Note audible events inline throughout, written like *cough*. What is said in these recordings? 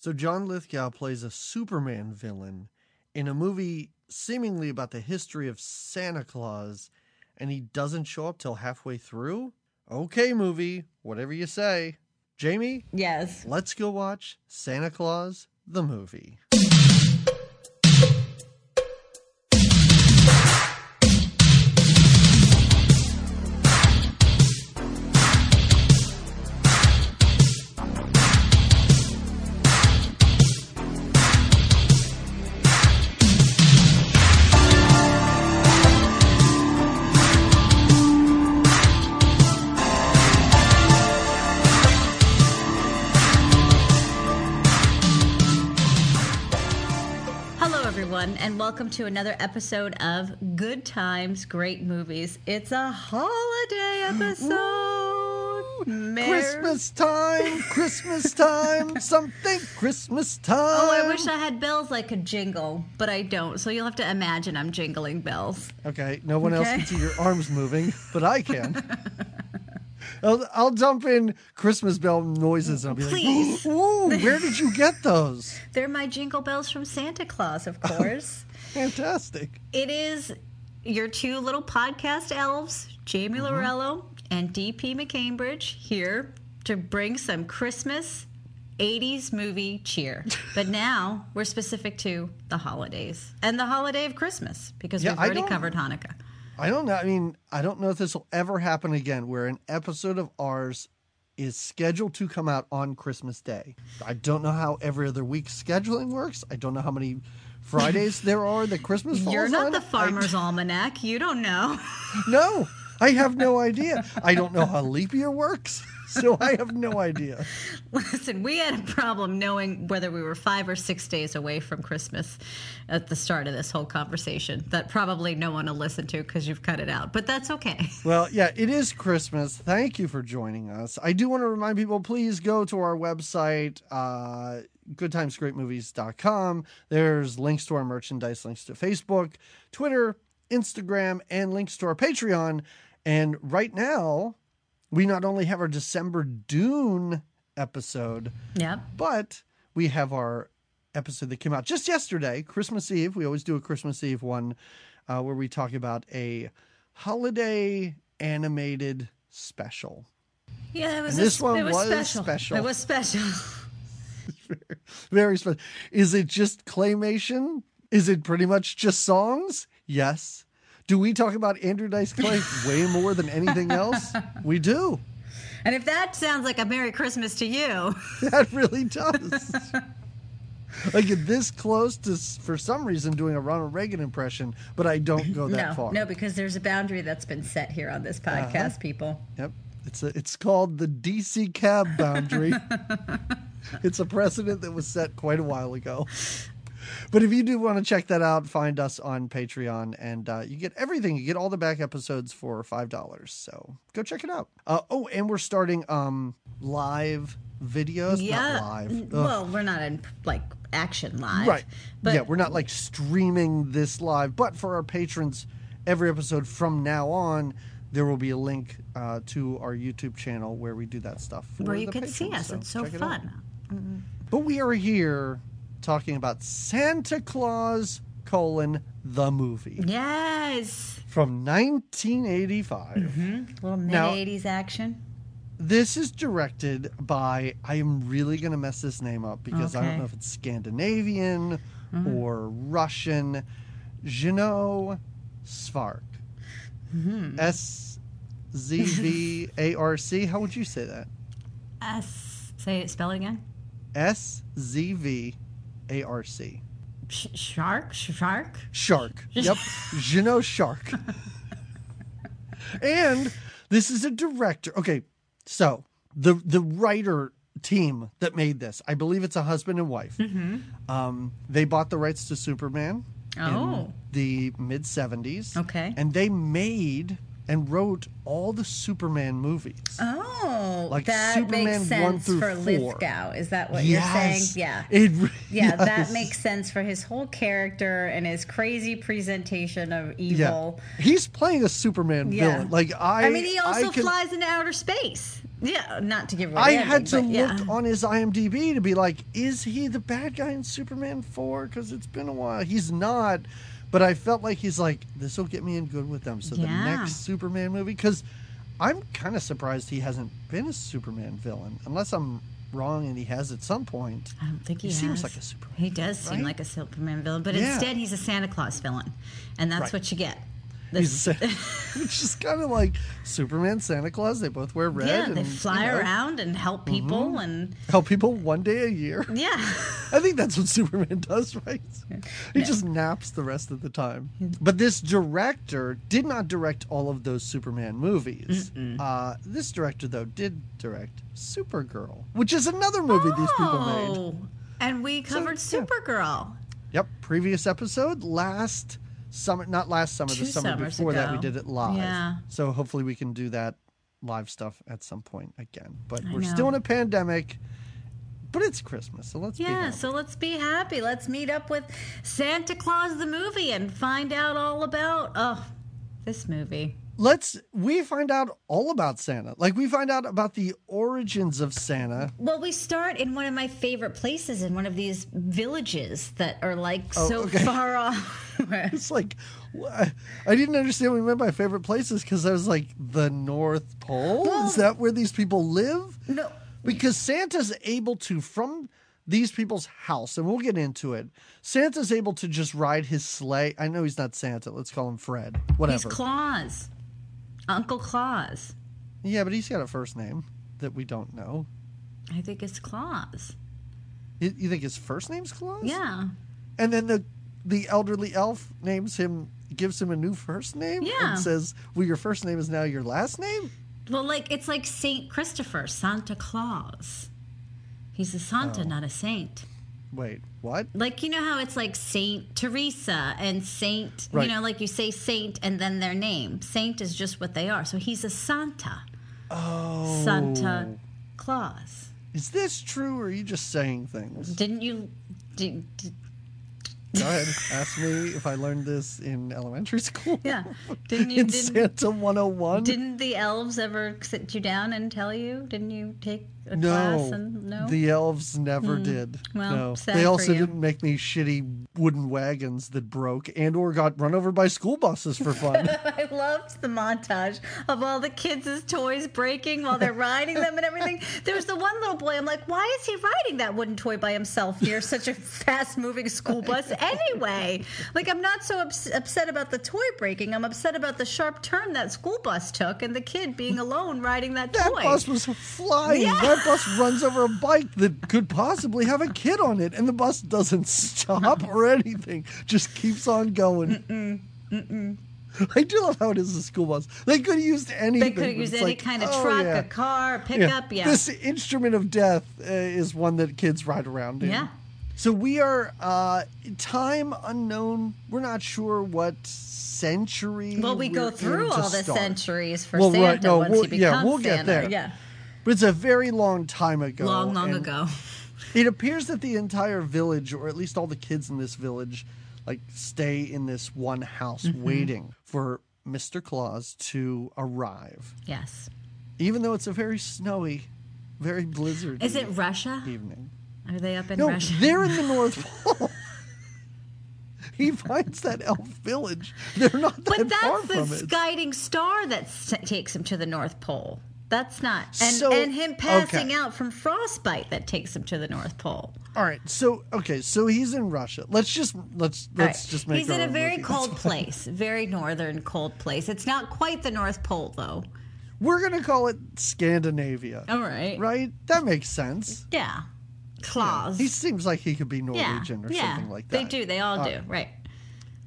So John Lithgow plays a Superman villain in a movie seemingly about the history of Santa Claus, and he doesn't show up till halfway through? Okay, movie, whatever you say. Jamie, Yes. let's go watch Santa Claus the movie. Welcome to another episode of Good Times, Great Movies. It's a holiday *gasps* episode. Merry- Christmas time, *laughs* Christmas time, something Christmas time. Oh, I wish I had bells I could jingle, but I don't. So you'll have to imagine I'm jingling bells. Okay, no one else Okay. can see your arms moving, but I can. *laughs* I'll, I'll dump in Christmas bell noises and I'll be Please. like, "Ooh, where did you get those?" *laughs* They're my jingle bells from Santa Claus, of course. Fantastic. it is your two little podcast elves, Jamie Mm-hmm. Lorello and DP McCambridge, here to bring some Christmas 80s movie cheer. *laughs* But now we're specific to the holidays and the holiday of Christmas because Yeah, we've already covered Hanukkah. I don't know. I mean, I don't know if this will ever happen again where an episode of ours is scheduled to come out on Christmas Day. I don't know how every other week scheduling works. I don't know how many Fridays there are that Christmas falls You're not on. the I- farmer's almanac. You don't know. *laughs* No, I have no idea. I don't know how leap year works, *laughs* so I have no idea. Listen, we had a problem knowing whether we were five or six days away from Christmas at the start of this whole conversation. That probably no one will listen to because you've cut it out, but that's okay. *laughs* Well, yeah, it is Christmas. Thank you for joining us. I do want to remind people please go to our website, uh, goodtimesgreatmovies.com. There's links to our merchandise, links to Facebook, Twitter, Instagram, and links to our Patreon. And right now, we not only have our December Dune episode, Yep. but we have our episode that came out just yesterday, Christmas Eve. We always do a Christmas Eve one uh, where we talk about a holiday animated special. Yeah, it was. And this a, one it was, was special. special. It was special. *laughs* *laughs* Very special. Is it just claymation? Is it pretty much just songs? Yes. Do we talk about Andrew Dice Clay *laughs* way more than anything else? We do. And if that sounds like a Merry Christmas to you, *laughs* That really does. I get this close to, for some reason, doing a Ronald Reagan impression, but I don't go that no, far. no, because there's a boundary that's been set here on this podcast, Uh-huh. people. Yep. It's a, it's called the DC cab boundary. *laughs* it's a precedent that was set quite a while ago. But if you do want to check that out, find us on Patreon, and uh, you get everything. You get all the back episodes for five dollars. So go check it out. Uh, oh, and we're starting um, live videos. Yeah. Not live. Ugh. Well, we're not in like action live, Right. But yeah, we're not like streaming this live, but for our patrons, every episode from now on, there will be a link uh, to our YouTube channel where we do that stuff. For where you can see patrons, us. It's so fun. it fun. But we are here talking about Santa Claus colon the movie Yes, from 1985. Mm-hmm. little mid '80s action. This is directed by I am really going to mess this name up because I don't know if it's Scandinavian mm-hmm. or Russian. Jeannot Szwarc. Mm-hmm. S Z V A R C. How would you say that? S. Say it. Spell it again. S Z V A R C. Sh- shark. Shark. Shark. Yep. Zhino Shark. *laughs* and this is a director. Okay, so the the writer team that made this, I believe it's a husband and wife. Um, they bought the rights to Superman in Oh. the mid '70s. Okay. and they made and wrote all the Superman movies. Oh, Like that Superman makes 1 sense for 4. Lithgow. Is that what you're saying? Yes. Yeah. It *laughs* Yeah, that makes sense for his whole character and his crazy presentation of evil. Yeah, he's playing a Superman Yeah. villain. Like I, I, mean, he also can- flies into outer space. Yeah, not to give away. I the had to look on his IMDb to be like, is he the bad guy in Superman 4? Because it's been a while. He's not. But I felt like he's like, this will get me in good with them. So the next Superman movie, because I'm kind of surprised he hasn't been a Superman villain, unless I'm wrong and he has at some point. I don't think he, He seems like a Superman He does seem like a Superman villain, but Yeah. instead he's a Santa Claus villain, and that's Right. what you get. He's *laughs* which is kind of like Superman, Santa Claus. They both wear red. yeah, and, they fly you know, around and help people, and help people one day a year. yeah, *laughs* I think that's what Superman does, right? He just naps the rest of the time. But this director did not direct all of those Superman movies. Uh, this director, though, did direct Supergirl, which is another movie these people made. Oh, and we covered yeah. Supergirl. Yep, previous episode, last summer, not last summer, Two the summer before that, we did it live. Yeah. So hopefully we can do that live stuff at some point again. But I we're know. still in a pandemic. But it's Christmas, so let's be Yeah, happy. so let's be happy. Let's meet up with Santa Claus the movie and find out all about oh this movie. Let's we find out all about Santa. Like we find out about the origins of Santa. Well, we start in one of my favorite places in one of these villages that are like Oh, so okay. far off. *laughs* It's like I didn't understand what you meant by favorite places because I was like the North Pole. Well- Is that where these people live? no, Because Santa's able to from these people's house, and we'll get into it. Santa's able to just ride his sleigh. I know he's not Santa. Let's call him Fred. Whatever. He's Whatever. Claus, Uncle Claus. yeah, but he's got a first name that we don't know. I think it's Claus. You, you think his first name's Claus? Yeah, And then the the elderly elf names him, gives him a new first name, Yeah. and says, "Well, your first name is now your last name." well, like it's like Saint Christopher, Santa Claus. He's a Santa, oh. not a saint. Wait, what? Like you know how it's like Saint Teresa and Saint, Right. you know, like you say Saint and then their name. Saint is just what they are. So he's a Santa, Oh, Santa Claus. Is this true, or are you just saying things? Didn't you? Did, did, Go ahead. Ask me if I learned this in elementary *laughs* school. yeah. Didn't you? in Didn't, Santa 101. didn't the elves ever sit you down and tell you? Didn't you take no, and no? Hmm. the elves never did. Well, no, they also didn't make me shitty wooden wagons that broke and or got run over by school buses for fun. *laughs* I loved the montage of all the kids' toys breaking while they're riding them and everything. There was the one little boy. I'm like, why is he riding that wooden toy by himself near such a fast-moving school bus *laughs* anyway? Like, I'm not so ups- upset about the toy breaking. I'm upset about the sharp turn that school bus took and the kid being alone riding that, That toy. bus was flying. Yeah. That bus runs over a bike that could possibly have a kid on it, and the bus doesn't stop *laughs* or anything. Just keeps on going. I do love how it is a school bus. They could have used anything. they could have used any like, kind of oh, truck, yeah. a car, pickup. Yeah. This instrument of death uh, is one that kids ride around in. Yeah. So we are uh, time unknown. We're not sure what century. well, we go through all the start. centuries for Well, Santa right, no, once we'll- he becomes yeah, we'll get Santa. there. Yeah. But it's a very long time ago. Long, long ago. *laughs* It appears that the entire village, or at least all the kids in this village, like stay in this one house Mm-hmm. waiting for Mr. Claus to arrive. Yes. Even though it's a very snowy, very blizzard. Is it Russia? evening. Are they up in No, Russia? they're in the *laughs* North Pole. he finds that elf village. They're not that But far that's the guiding star that takes him to the North Pole. That's not, and So- and him passing okay. out from frostbite that takes him to the North Pole. All right, so okay, so he's in Russia. Let's just let's let's right. just make. He's in a very movie. cold place, very northern cold place. It's not quite the North Pole though. We're gonna call it Scandinavia, All right. right? That makes sense. Yeah. Claus. He seems like he could be yeah. Norwegian or yeah. something like that. They do. They all do. Right.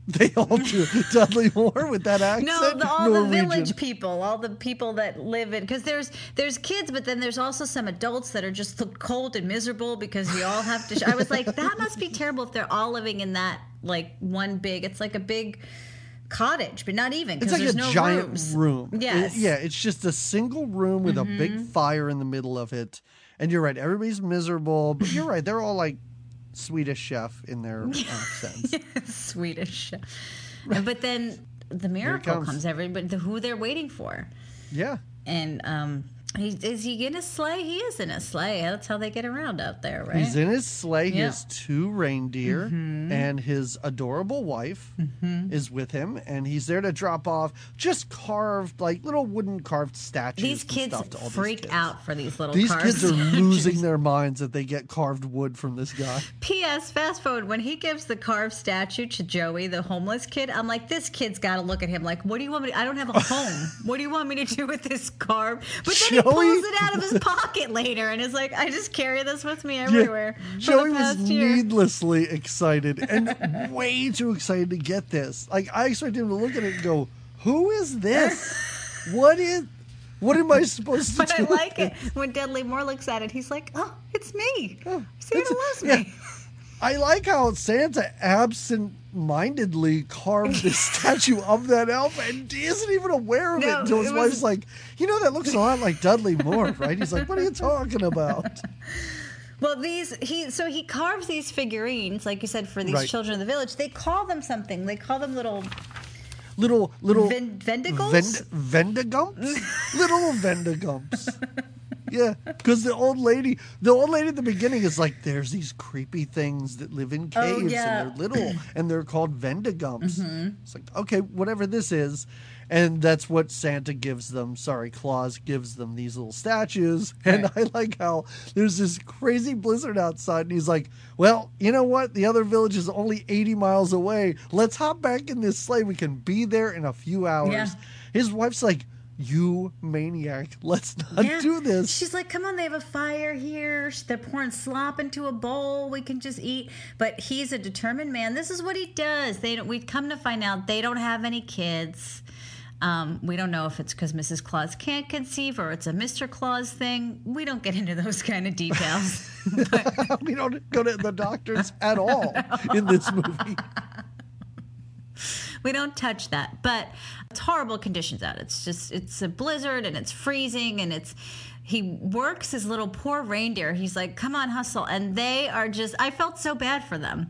*laughs* They all do. Dudley Moore with that accent. No, the, all Norwegian. the village people, all the people that live in, because there's there's kids, but then there's also some adults that are just cold and miserable because you all have to. Sh- I was like, *laughs* that must be terrible if they're all living in that like one big. It's like a big cottage, but not even It's because like a there's no giant rooms. room. Yes. Mm-hmm. It- yeah, it's just a single room with a big fire in the middle of it. And you're right, everybody's miserable, but you're right, they're all like Swedish chef in their *laughs* accents. Swedish. chef But then the miracle comes. comes. Everybody, the, who they're waiting for. Yeah. and um, He, is he in a sleigh? He is in a sleigh. That's how they get around out there, right? He's in his sleigh. He has two reindeer, mm-hmm. and his adorable wife mm-hmm. is with him, and he's there to drop off just carved, like little wooden carved statues. these and kids stuff to all these freak kids. out for these little These kids are losing their minds that they get carved wood from this guy. *laughs* P.S. Fast forward when he gives the carved statue to Joey, the homeless kid. I'm like, this kid's got to look at him like, what do you want me? to I don't have a home. *laughs* what do you want me to do with this carve? But then pulls it out of his pocket later and is like, I just carry this with me everywhere. for Joey was year. needlessly excited and *laughs* way too excited to get this. Like I expected him to look at it and go, "Who is this? what is? What am I supposed to do? But I do?" like it when Dudley Moore looks at it. He's like, "Oh, it's me. Oh, Santa loves yeah. Me." I like how Santa absent-mindedly carved this *laughs* statue of that elf and he isn't even aware of No, it until his it was- wife's like, "You know that looks a lot like Dudley Moore, right?" He's like, "What are you *laughs* talking about?" Well, these he so he carves these figurines, like you said, for these Right. children of the village. They call them something. They call them little Little little Ven-? Vend- Vendigumps? *laughs* Little Vendigumps. Yeah, because the old lady, the old lady at the beginning is like, "There's these creepy things that live in Oh, caves, yeah. and they're little, *clears throat* and they're called Vendigumps." Mm-hmm. It's like, okay, whatever this is, and that's what Santa gives them. Sorry, Claus gives them these little statues, *laughs* and I like how there's this crazy blizzard outside, and he's like, "Well, you know what? The other village is only 80 miles away. Let's hop back in this sleigh. We can be there in a few hours." Yeah. His wife's like, "You maniac! *laughs* Let's not Yeah. do this." She's like, "Come on, they have a fire here. They're pouring slop into a bowl. We can just eat." But he's a determined man. This is what he does. They don't. We come to find out they don't have any kids. Um, we don't know if it's because Mrs. Claus can't conceive or it's a Mr. Claus thing. We don't get into those kind of details. *laughs* we don't go to the doctors at all *laughs* in this movie. We don't touch that but it's horrible conditions out it's just it's a blizzard and it's freezing and it's he works his little poor reindeer he's like come on hustle and they are just i felt so bad for them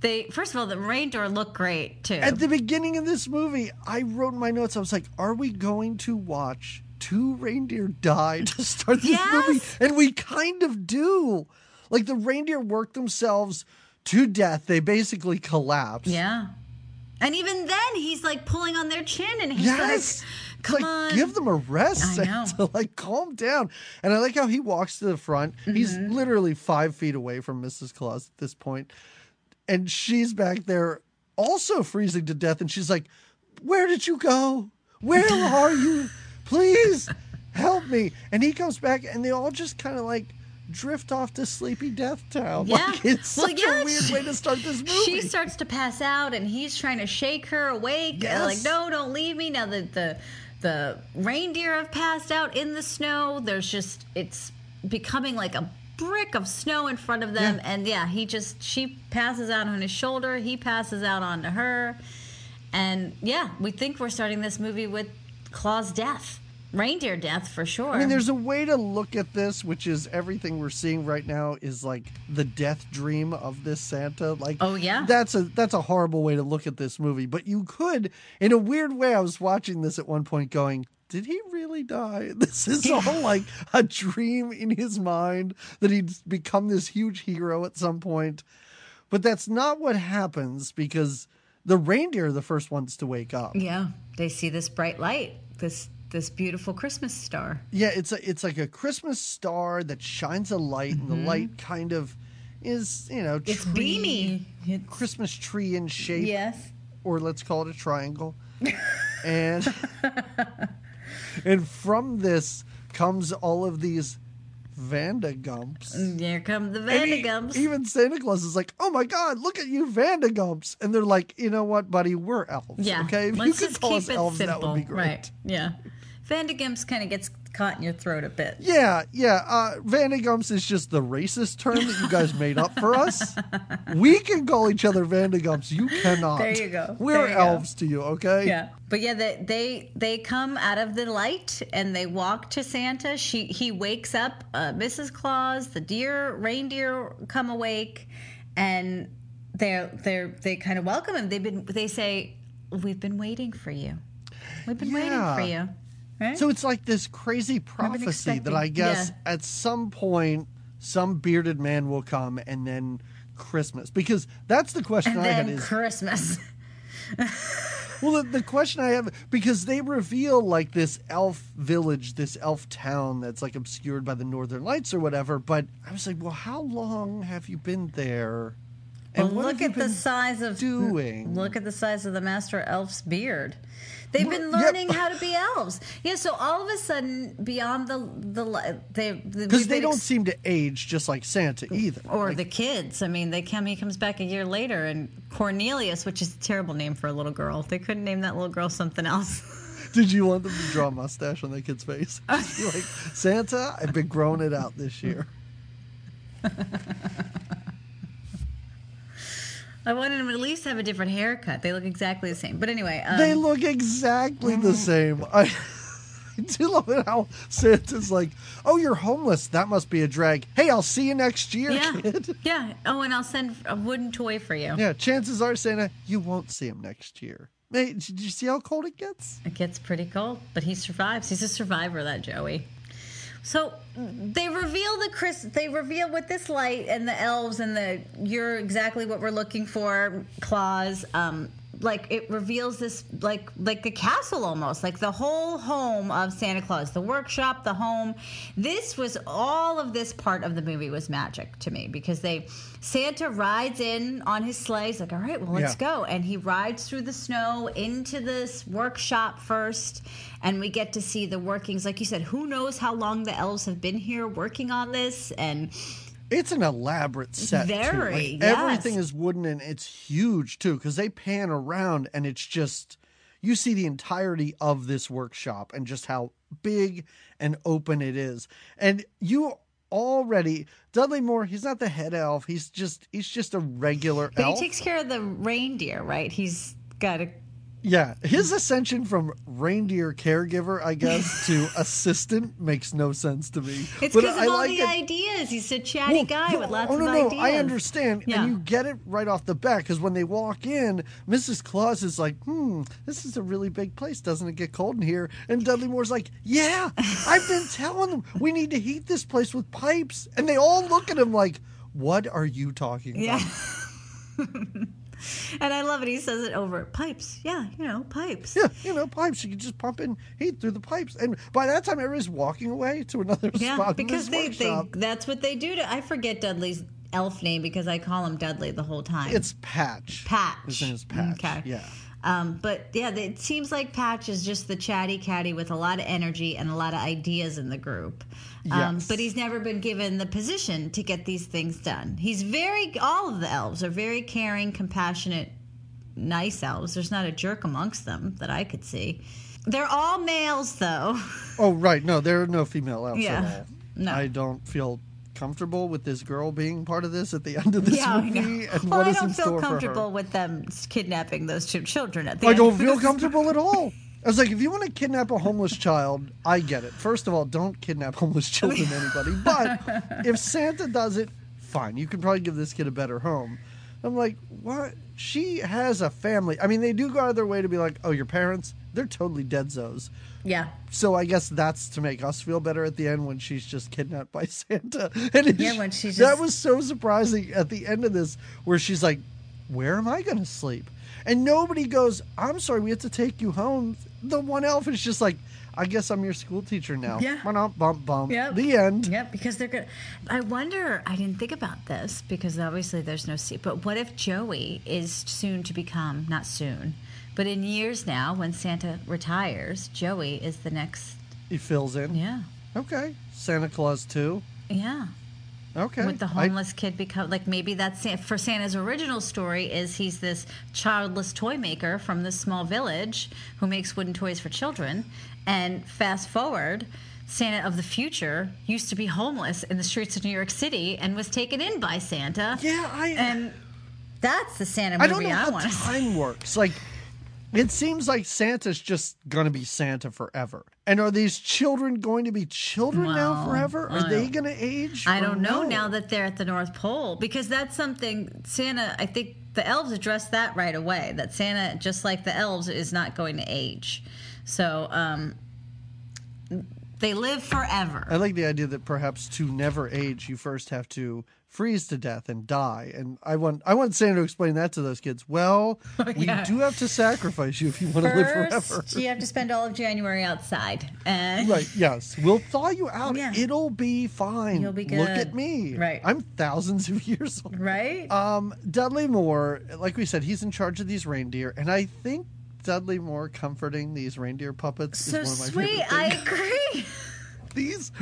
they first of all the reindeer look great too At the beginning of this movie, I wrote in my notes, I was like, are we going to watch two reindeer die to start this Yes. movie? And we kind of do. Like the reindeer work themselves to death. They basically collapse. yeah and even then he's like pulling on their chin and he's Yes. like come like, on give them a rest *laughs* to like calm down. And I like how he walks to the front. He's Mm-hmm. literally five feet away from Mrs. Claus at this. And she's back there also freezing to death. And she's like, Where did you go? Where *laughs* are you? Please help me. And he comes back and they all just kind of like drift off to sleepy death town. Yeah. Like it's Well, such yeah, a weird she- way to start this movie. she starts to pass out and he's trying to shake her awake Yes. like no don't leave me now that the the reindeer have passed out in the snow there's just it's becoming like a brick of snow in front of them Yeah. and yeah he just she passes out on his shoulder he passes out onto her and yeah we think we're starting this movie with claw's death reindeer death for sure I mean, there's a way to look at this, which is everything we're seeing right now is like the death dream of this Santa. Like, Oh, yeah. that's a that's a horrible way to look at this movie. But you could, in a weird way, I was watching this at one point, going, "Did he really die? *laughs* This is all like a dream in his mind that he'd become this huge hero at some point." But that's not what happens because the reindeer are the first ones to wake up. yeah they see this bright light this this beautiful christmas star Yeah, it's a it's like a Christmas star that shines a light, and the light kind of is you know Mm-hmm. it's tree- beamy it's, Christmas tree in shape, yes or let's call it a triangle, *laughs* and and from this comes all of these Vanda Vandagumps. Here come the And e- Vandigums. even Santa Claus is like, "Oh my God, look at you, Vandagumps!" And they're like, "You know what, buddy? We're elves. yeah. okay. If Let's you could just call keep us it elves, simple. that would be great." Right. Yeah. Vandigums kind of gets caught in your throat a bit. Yeah, yeah. Uh, is just the racist term that you guys made up for us. We can call each other Vandigums. You cannot. There you go. We're you go. elves to you, okay? Yeah. But yeah, they, they they come out of the light and they walk to Santa. She he wakes up uh, Mrs. Claus. The deer reindeer come awake, and they're they're they kind of welcome him. They've been they say we've been waiting for you. We've been Yeah. waiting for you. Right? So it's like this crazy prophecy that I guess yeah. at some point some bearded man will come and then Christmas because that's the question and I had is Christmas. *laughs* well the, the question I have because they reveal like this elf village this elf town that's like obscured by the northern lights or whatever but I was like well how long have you been there Well, what look at the size of doing? Look at the size of the master elf's beard. They've been learning how to be elves. Yeah. So all of a sudden, beyond the the they because they don't seem to age just like Santa either or Like, the kids. I mean, they come. He comes back a year later, and Cornelius, which is a terrible name for a little girl. They couldn't name that little girl something else. *laughs* Did you want them to draw a mustache on that kid's face? *laughs* Like, Santa, I've been growing it out this year. *laughs* I wanted him to at least have a different haircut. They look exactly the same. But anyway, um, They look exactly the same. *laughs* I, I do love it how Santa's like, "Oh, you're homeless. That must be a drag. Hey, I'll see you next year, yeah, kid." *laughs* yeah. Oh, and I'll send a wooden toy for you. Yeah, chances are, Santa, you won't see him next year. Hey, did you see how cold it gets? It gets pretty cold, but he survives. He's a survivor, that Joey. So they reveal the Chris. They reveal with this light and the elves and the you're exactly what we're looking for. Claus. Um, like it reveals this like like a castle almost like the whole home of Santa Claus, the workshop, the home. This was all of this part of the movie was magic to me because they Santa rides in on his sleigh. He's like, all right, well let's Yeah. go, and he rides through the snow into this workshop first, and we get to see the workings. Like you said, who knows how long the elves have been here working on this, and It's an elaborate set. too. Like, Very, yes. Everything is wooden and it's huge too because they pan around and it's just you see the entirety of this workshop and just how big and open it is. And you already Dudley Moore, he's not the head elf. He's just he's just a regular but elf. he takes care of the reindeer, right? He's got a Yeah, his ascension from reindeer caregiver, I guess, *laughs* to assistant makes no sense to me. It's because of I all like the it. ideas. He's a chatty Well, guy no, with lots oh, no, of no, ideas. I understand, Yeah. and you get it right off the bat because when they walk in, Mrs. Claus is like, "Hmm, this is a really big place. Doesn't it get cold in here?" And Dudley Moore's like, "Yeah, I've been *laughs* telling them we need to heat this place with pipes," and they all look at him like, "What are you talking about?" *laughs* *laughs* And I love it. He says it over pipes. Yeah, you know, pipes. Yeah, you know, pipes. You can just pump in heat through the pipes, and by that time, everybody's walking away to another Yeah, spot because they, this they that's what they do to I forget Dudley's elf name because I call him Dudley the whole time. It's Patch. Patch. His name is Patch. Okay. Yeah. Um, but yeah, it seems like Patch is just the chatty catty with a lot of energy and a lot of ideas in the group. Um, Yes. But he's never been given the position to get these things done. He's very, all of the elves are very caring, compassionate, nice elves. There's not a jerk amongst them that I could see. They're all males, though. Oh, right. No, there are no female elves Yeah. at all. No. I don't feel comfortable with this girl being part of this at the *laughs* end of this yeah, I movie. know. And Well, I don't feel store for her. comfortable with them kidnapping those two children at the I end don't of feel comfortable at all. *laughs* I was like, if you want to kidnap a homeless child, I get it. First of all, don't kidnap homeless children, anybody. But if Santa does it, fine. You can probably give this kid a better home. I'm like, what? She has a family. I mean, they do go out of their way to be like, oh, your parents, they're totally dead zos. Yeah. So I guess that's to make us feel better at the end when she's just kidnapped by *laughs* Santa. And Yeah, when she's that just- was so surprising at the end of this, where she's like, "Where am I going to sleep?" And nobody goes, "I'm sorry, we have to take you home." The one elf is just like, "I guess I'm your school teacher now." Yeah. Bump, bump, bump. Yep. The end. Yep, because they're good. I wonder. I didn't think about this because obviously there's no seat. But what if Joey is soon to become not soon, but in years now when Santa retires, Joey is the next. He fills in. Yeah, Okay. Santa Claus too. yeah. Okay. With the I- homeless kid become like maybe that's for Santa's original story is he's this childless toy maker from this small village who makes wooden toys for children, and fast forward. Santa of the future used to be homeless in the streets of New York City and was taken in by Santa. yeah, I. And that's the Santa movie I don't know I, how see. time works. Like, it seems like Santa's just going to be Santa forever. And are these children going to be children now forever? Are they going to age? I don't know no? now that they're at the North Pole because that's something Santa, I think the elves addressed that right away that Santa, just like the elves, is not going to age. So, um, they live forever. I like the idea that perhaps to never age, you first have to freeze to death and die. And I want I want Santa to explain that to those kids. Well, *laughs* Yeah. we do have to sacrifice you if you want to live forever. You have to spend all of January outside, and Right, yes. We'll thaw you out. Yeah. It'll be fine. You'll be good. Look at me. Right. I'm thousands of *laughs* years old. right. Um, Dudley Moore, like we said, he's in charge of these reindeer, and I think Dudley Moore comforting these reindeer puppets so is one of my things. sweet. favorite I agree. *laughs* these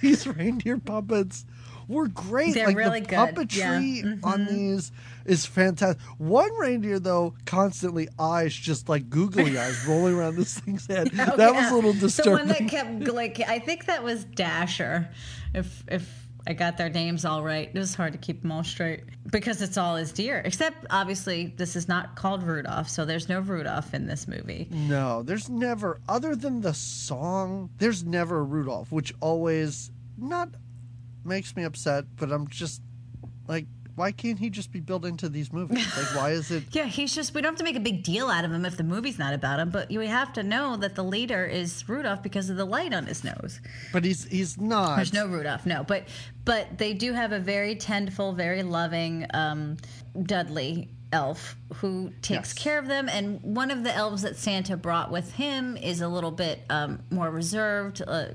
these reindeer puppets were great. They're like really the good. puppetry Yeah. Mm-hmm. on these is fantastic. One reindeer though, constantly eyes just like googly eyes *laughs* rolling around this thing's head. Oh, that was a little disturbing. The one that kept like I think that was Dasher. If if I got their names all right, it was hard to keep them all straight because it's all his deer. Except obviously this is not called Rudolph, so there's no Rudolph in this movie. No, there's never, other than the song, there's never Rudolph, which always not makes me upset, but I'm just like, why can't he just be built into these movies? Like, why is it? *laughs* Yeah, he's just we don't have to make a big deal out of him if the movie's not about him, but you have to know that the leader is Rudolph because of the light on his nose. But he's he's not. There's no Rudolph, no. But but they do have a very tendful, very loving um, Dudley elf who takes Yes. care of them. And one of the elves that Santa brought with him is a little bit um, more reserved. Uh,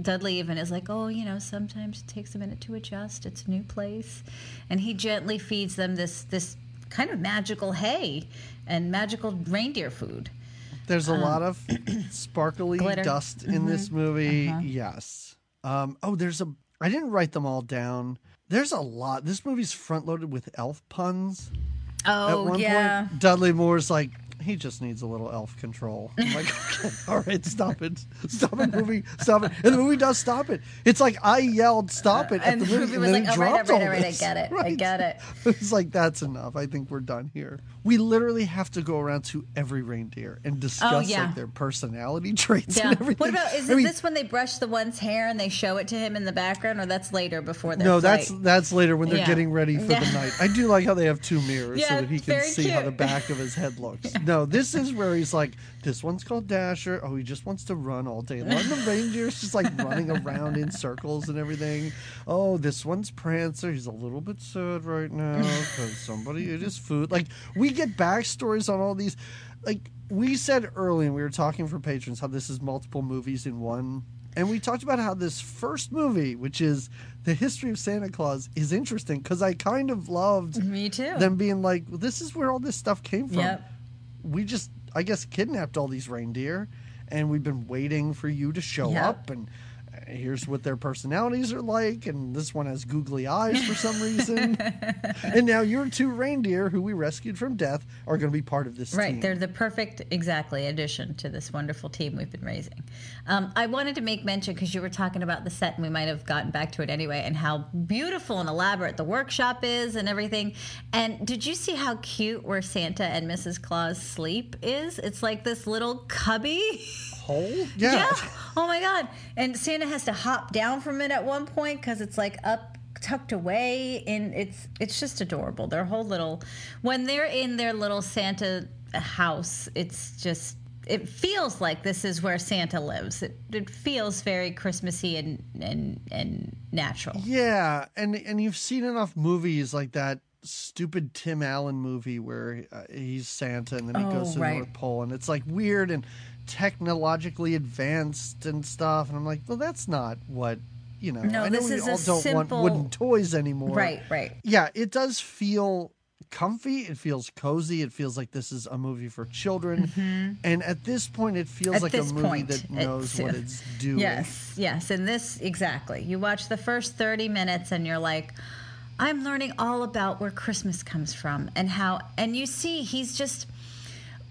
Dudley even is like, oh, you know, sometimes it takes a minute to adjust. It's a new place, and he gently feeds them this this kind of magical hay and magical reindeer food. There's a lot of *clears throat* sparkly Um, Glitter. Mm-hmm. dust in this movie. Uh-huh. Yes. Um, oh, there's a. I didn't write them all down. There's a lot. This movie's front loaded with elf puns. At Oh one yeah. point, Dudley Moore's like, he just needs a little elf control. I'm like, *laughs* okay, all right, stop it. Stop it, movie. Stop it. And the movie does stop it. It's like I yelled, stop it, at and the movie, and was like, all right, dropped all right, all right, I get it. I get it. *laughs* It's like, that's enough. I think we're done here. We literally have to go around to every reindeer and oh, discuss Oh, yeah. like their personality *laughs* traits Yeah. and everything. What about is I mean, this when they brush the one's hair and they show it to him in the background, or that's later before their No, flight? that's that's later when they're Yeah. getting ready for the night. I do like how they have two mirrors so that he can see how the back of his head looks. No, this is where he's like, this one's called Dasher. Oh, he just wants to run all day long. The reindeer's just like running around in circles and everything. Oh, this one's Prancer. He's a little bit sad right now because somebody ate his food. Like we get backstories on all these. Like we said early, and we were talking for patrons how this is multiple movies in one. And we talked about how this first movie, which is the history of Santa Claus, is interesting because I kind of loved Me too. them being like, well, "This is where all this stuff came from." Yep. We just, I guess, kidnapped all these reindeer, and we've been waiting for you to show Yep. up and. Here's what their personalities are like, and this one has googly eyes for some reason. *laughs* and now your two reindeer, who we rescued from death, are going to be part of this Right, team. they're the perfect, exactly, addition to this wonderful team we've been raising. Um, I wanted to make mention because you were talking about the set, and we might have gotten back to it anyway, and how beautiful and elaborate the workshop is and everything. And did you see how cute where Santa and Mrs. Claus sleep is? It's like this little cubby. Hole? *laughs* Yeah. Oh my god. And Santa has to hop down from it at one point because it's like up tucked away and it's it's just adorable. Their whole little when they're in their little Santa house, it's just it feels like this is where Santa lives. It, it feels very Christmassy and and and natural. Yeah, and and you've seen enough movies like that stupid Tim Allen movie where uh, he's Santa and then he Oh, goes to the right. North Pole and it's like weird and technologically advanced and stuff and I'm like, well, that's not what you know. No, I know this we is a all don't simple- want wooden toys anymore. Right, right. Yeah, it does feel comfy. It feels cozy. It feels like this is a movie for children. And at this point, it feels Mm-hmm. At like a movie point, that knows it's- what it's doing. Yes, yes. And this, exactly. You watch the first 30 minutes and you're like, I'm learning all about where Christmas comes from and how, and you see, he's just.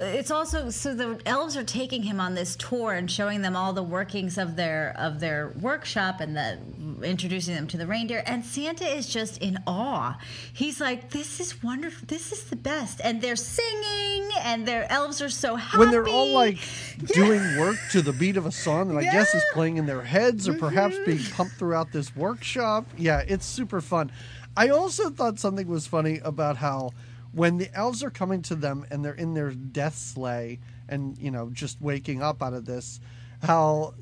It's also so the elves are taking him on this tour and showing them all the workings of their of their workshop and the introducing them to the reindeer and Santa is just in awe. He's like, "This is wonderful. This is the best." And they're singing and their elves are so happy when they're all like *laughs* doing work to the beat of a song that I guess is Mm-hmm. playing in their heads or perhaps being pumped throughout this workshop. Yeah, it's super fun. I also thought something was funny about how when the elves are coming to them and they're in their death sleigh and, you know, just waking up out of this, how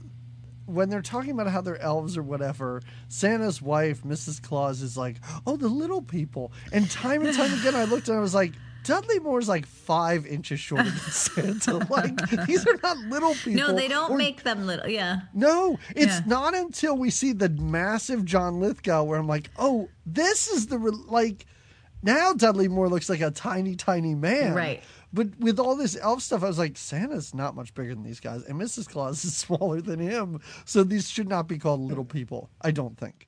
when they're talking about how they're elves or whatever, Santa's wife, Mrs. Claus, is like, "Oh, the little people." And time and time again, I looked and I was like, Dudley Moore's like five inches shorter than *laughs* Santa. Like these are not little people. No, they don't or- make them little. Yeah. No, it's Yeah. not until we see the massive John Lithgow where I'm like, oh, this is the re- like. Now Dudley Moore looks like a tiny, tiny man. Right. But with all this elf stuff, I was like, Santa's not much bigger than these guys, and Mrs. Claus is *laughs* smaller than him. So these should not be called little people. I don't think.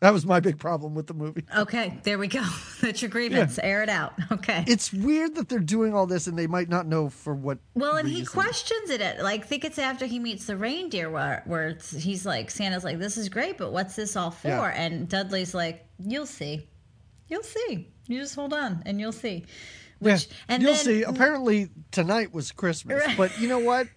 That was my big problem with the movie. Okay, there we go. *laughs* That's your grievance. Air it out. *laughs* Okay. It's weird that they're doing all this and they might not know for what. Well, and he questions it. At, like, I think it's after he meets the reindeer where, where it's, he's like, Santa's like, this is great, but what's this all for? Yeah. And Dudley's like, you'll see. You'll see. You just hold on and you'll see. Which, yeah, and you'll then, see. Apparently tonight was Christmas, Right. but you know what?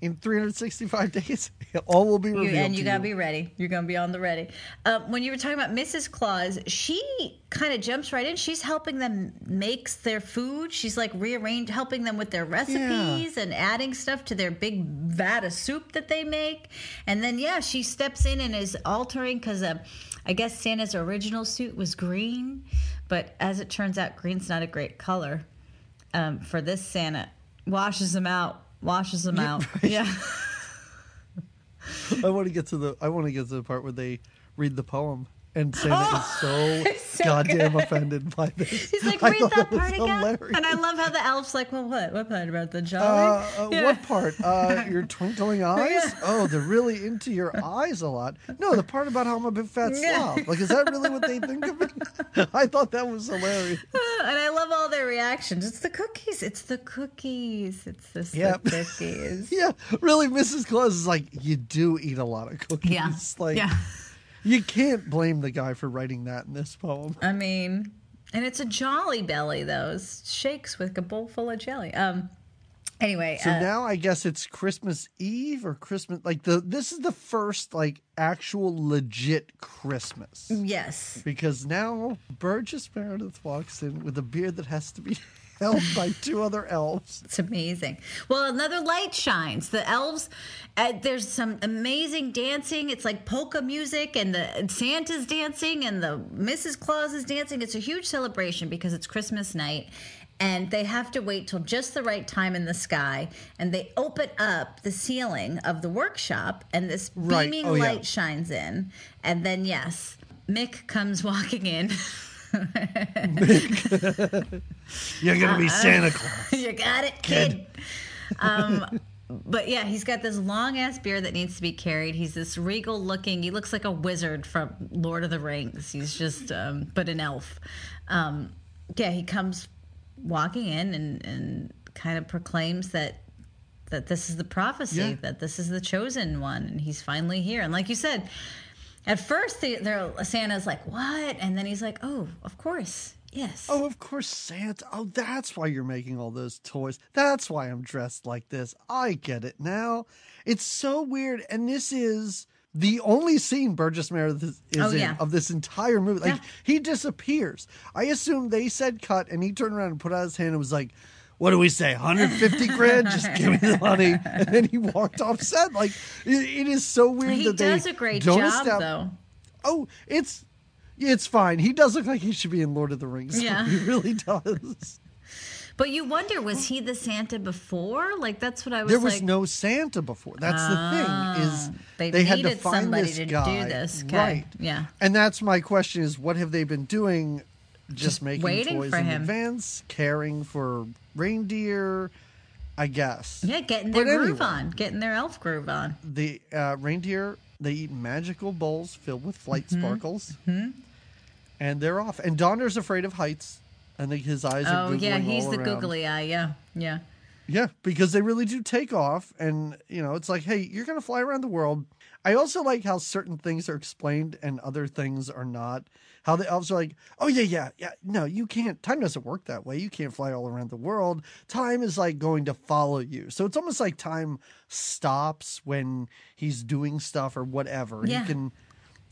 In 365 *laughs* days, all will be You, and you to gotta be ready. You're gonna be on the ready. Uh, when you were talking about Mrs. Claus, she kind of jumps right in. She's helping them makes their food. She's like rearrange, helping them with their recipes and adding stuff to their big vat of soup that they make. And then yeah, she steps in and is altering because uh, I guess Santa's original suit was green, but as it turns out, green's not a great color um, for this Santa. Washes them out. Washes them out. Yeah. *laughs* I want to get to the. I want to get to the part where they read the poem, and Santa is so, *laughs* so goddamn offended by this. He's like, read thought that part again. And I love how the elf's like, well, what? What part about the jolly? Uh, uh, Yeah. What part? Uh, *laughs* your twinkling eyes? Oh, they're really into your eyes a lot. No, the part about how I'm a big fat Yeah. slob. Like, is that really what they think of me? *laughs* I thought that was hilarious. and I love all their reactions. It's the cookies. It's the cookies. It's Yep. the cookies. Yeah, really, Mrs. Claus is like, you do eat a lot of cookies. Yeah. Like, yeah. You can't blame the guy for writing that in this poem. I mean, and it's a jolly belly, though. It shakes with a bowl full of jelly. Um. Anyway, So uh, now I guess it's Christmas Eve or Christmas. Like the this is the first like actual legit Christmas yes. because now Burgess Meredith walks in with a beard that has to be held by two other elves. It's amazing. Well, another light shines. The elves, uh, there's some amazing dancing. It's like polka music, and the and Santa's dancing, and the Mrs. Claus is dancing. It's a huge celebration because it's Christmas night. And they have to wait till just the right time in the sky, and they open up the ceiling of the workshop, and this Right. beaming Oh, yeah. light shines in. And then, yes, Mick comes *laughs* walking in. *laughs* You're gonna be Santa Claus. *laughs* you got it, kid. um, *laughs* but yeah, he's got this long ass beard that needs to be carried. He's this regal looking. He looks like a wizard from Lord of the Rings. He's just, um, but an elf. Um, yeah, he comes walking in and, and kind of proclaims that that this is the prophecy, Yeah. that this is the chosen one, and he's finally here. And like you said, at first they, they're Santa's like, "What?" and then he's like, "Oh, of course, yes." Oh, of course, Santa. Oh, that's why you're making all those toys. That's why I'm dressed like this. I get it now. It's so weird. And this is the only scene Burgess Meredith is, is Oh, in yeah. of this entire movie. Like, Yeah. he disappears. I assume they said cut, and he turned around and put out his hand and was like, what do we say? 150 grand? Just *laughs* give me the money. And then he walked off set. Like, it, it is so weird he that they does a great don't job, estab- though. Oh, it's it's fine. He does look like he should be in Lord of the Rings. *laughs* Yeah. he really does. But you wonder, was he the Santa before? Like that's what I was There was like. no Santa before. That's the thing ah, is they they had to needed find somebody this to do this. Okay, right? yeah. And that's my question: is what have they been doing? Just, making waiting toys for in him. advance, caring for reindeer. I guess. Yeah, getting their But groove anyway. on, getting their elf groove on. The uh, reindeer they eat magical bowls filled with flight sparkles, and they're off. And Donner's afraid of heights. I think his eyes are. Oh yeah, he's the around. googly eye. Yeah, yeah. Yeah, because they really do take off, and you know, it's like, hey, you're gonna fly around the world. I also like how certain things are explained and other things are not. How the elves are like, oh yeah, yeah, yeah. No, you can't. Time doesn't work that way. You can't fly all around the world. Time is like going to follow you. So it's almost like time stops when he's doing stuff or whatever. Yeah. He can,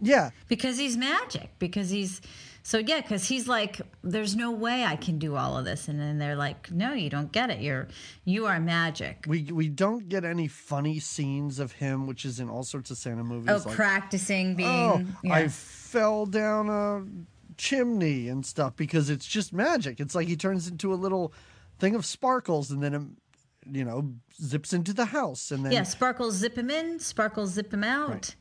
yeah, Because he's magic. Because he's So yeah, because he's like, "There's no way I can do all of this," and then they're like, "No, you don't get it. You're you are magic." We we don't get any funny scenes of him, which is in all sorts of Santa movies. Oh, like, practicing being. oh, yeah. I fell down a chimney and stuff because it's just magic. It's like he turns into a little thing of sparkles and then, um, you know, zips into the house and then yeah, sparkles zip him in, sparkles zip him out. Right.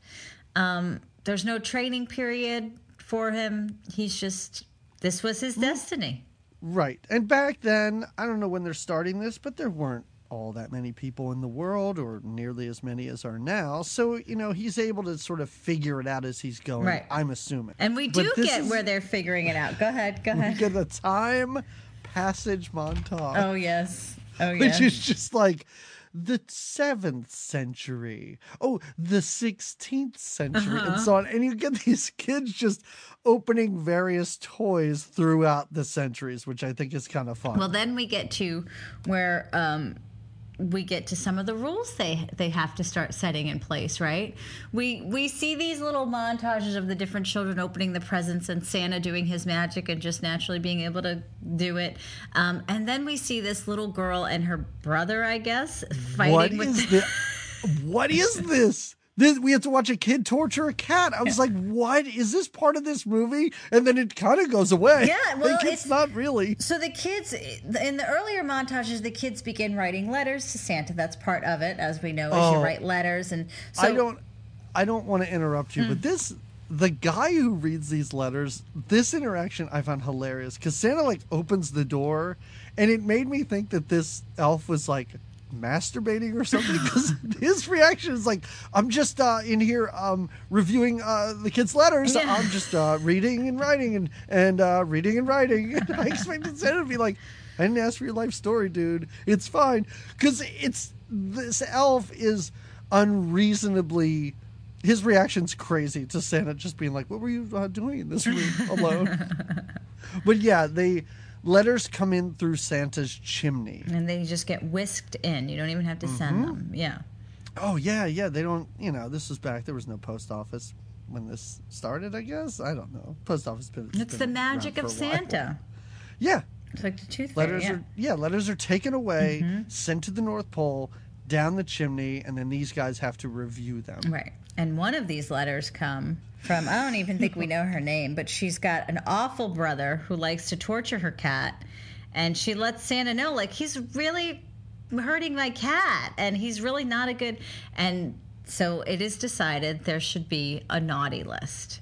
Um, there's no training period for him. He's just this was his destiny. Right. And back then, I don't know when they're starting this, but there weren't all that many people in the world or nearly as many as are now. So, you know, he's able to sort of figure it out as he's going, Right. I'm assuming. And we do get is- where they're figuring it out. Go ahead, go we ahead. get a time passage montage. Oh yes. Oh yes. which is just like the seventh century, oh, the 16th century, Uh-huh. and so on. And you get *laughs* these kids just opening various toys throughout the centuries, which I think is kind of fun. Well, then we get to where um, we get to some of the rules they they have to start setting in place, right? We we see these little montages of the different children opening the presents and Santa doing his magic and just naturally being able to do it, um, and then we see this little girl and her brother, I guess, fighting what is this? What is this? This, we have to watch a kid torture a cat. I was like, "What is this part of this movie?" And then it kind of goes away. Yeah, *laughs* well, like, it's, it's- not really. So the kids in the earlier montages, the kids begin writing letters to Santa. That's part of it, as we know, as Oh. you write letters. And so I don't I don't want to interrupt you, Hmm. but this the guy who reads these letters, this interaction I found hilarious because Santa like opens the door, and it made me think that this elf was like masturbating or something? *laughs* Because his reaction is like i'm just uh in here um reviewing uh the kids letters. Yeah. i'm just uh reading and writing and and uh reading and writing. *laughs* And i expected santa to be like i didn't ask for your life story dude. It's fine. Because it's this elf is unreasonably his reaction's crazy to Santa just being like, "What were you uh, doing in this room alone?" *laughs* but yeah, they letters come in through Santa's chimney. and they just get whisked in. You don't even have to send Mm-hmm. them. Yeah. Oh yeah, yeah. They don't. You know, this was back. There was no post office when this started. I guess I don't know. Post office been. It's the been magic of. Santa. Yeah, It's like the tooth letters fairy. are yeah letters are taken away, Mm-hmm. sent to the North Pole, down the chimney, and then these guys have to review them. Right. And one of these letters come from, I don't even think we know her name, but she's got an awful brother who likes to torture her cat. And she lets Santa know, like, he's really hurting my cat and he's really not a good. And so it is decided there should be a naughty list.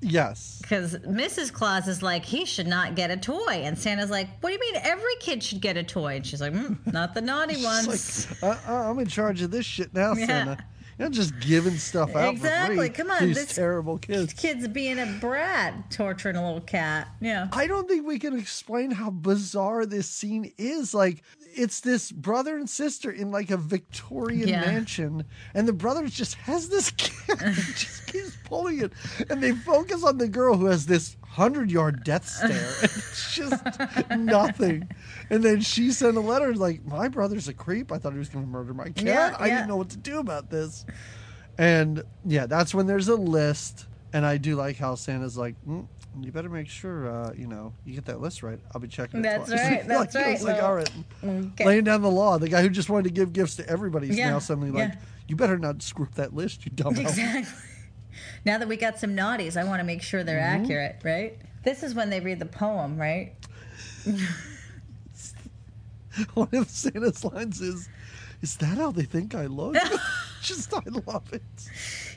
Yes. Because Mrs. Claus is like, he should not get a toy. And Santa's like, what do you mean every kid should get a toy? And she's like, mm, not the naughty *laughs* ones. Like, uh, uh, I'm in charge of this shit now, *laughs* Yeah. Santa. You're not just giving stuff out Exactly. Come on, these this- terrible kids. Kid's being a brat, torturing a little cat. Yeah. I don't think we can explain how bizarre this scene is. Like, it's this brother and sister in like a Victorian Yeah. mansion, and the brother just has this *laughs* and just keeps pulling it, and they focus on the girl who has this hundred yard death stare, and it's just nothing. And then she sent a letter like, "My brother's a creep. I thought he was going to murder my cat. Yeah, I yeah. didn't know what to do about this." And yeah, that's when there's a list. And I do like how Santa's like, mm, you better make sure, uh, you know, you get that list right. I'll be checking it That's twice." right, that's *laughs* like, right. It's like, Well, all right. okay. Laying down the law. The guy who just wanted to give gifts to everybody is Yeah, now suddenly like, you better not screw up that list, you dumb elf." Exactly. *laughs* Now that we got some naughties, I want to make sure they're Mm-hmm. accurate, right? This is when they read the poem, right? *laughs* One of Santa's lines is, is that how they think I look? just, I love it.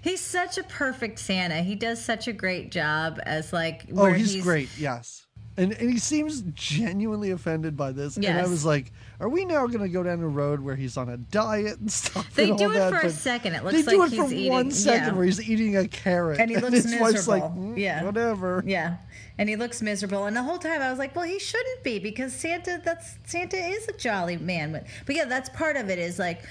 He's such a perfect Santa. He does such a great job as like. Oh, where he's, great. Yes. And, and he seems genuinely offended by this. And I was like, are we now going to go down a road where he's on a diet and stuff? They and do it that, for a second. It looks They looks do like it for he's eating- one second yeah. where he's eating a carrot. And he *laughs* looks his wife's like, miserable. "Mm, Yeah. whatever. Yeah, and he looks miserable. And the whole time I was like, well, he shouldn't be because Santa. That's Santa is a jolly man. But, but yeah, that's part of it. Is like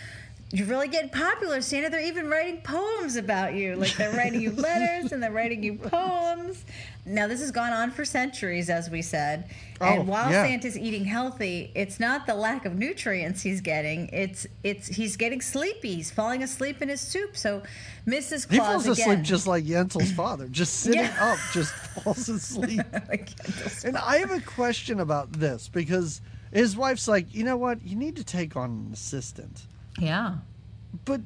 you're really getting popular, Santa. They're even writing poems about you. Like they're writing you *laughs* letters and they're writing you poems. Now this has gone on for centuries, as we said. Oh, And while yeah. Santa's eating healthy, it's not the lack of nutrients he's getting. It's it's he's getting sleepy. He's falling asleep in his soup. So Mrs. He Claus falls asleep just like Yensel's father, just *laughs* sitting Yeah. up, just falls *laughs* asleep. And I have a question about this because his wife's like, you know what? You need to take on an assistant. Yeah. But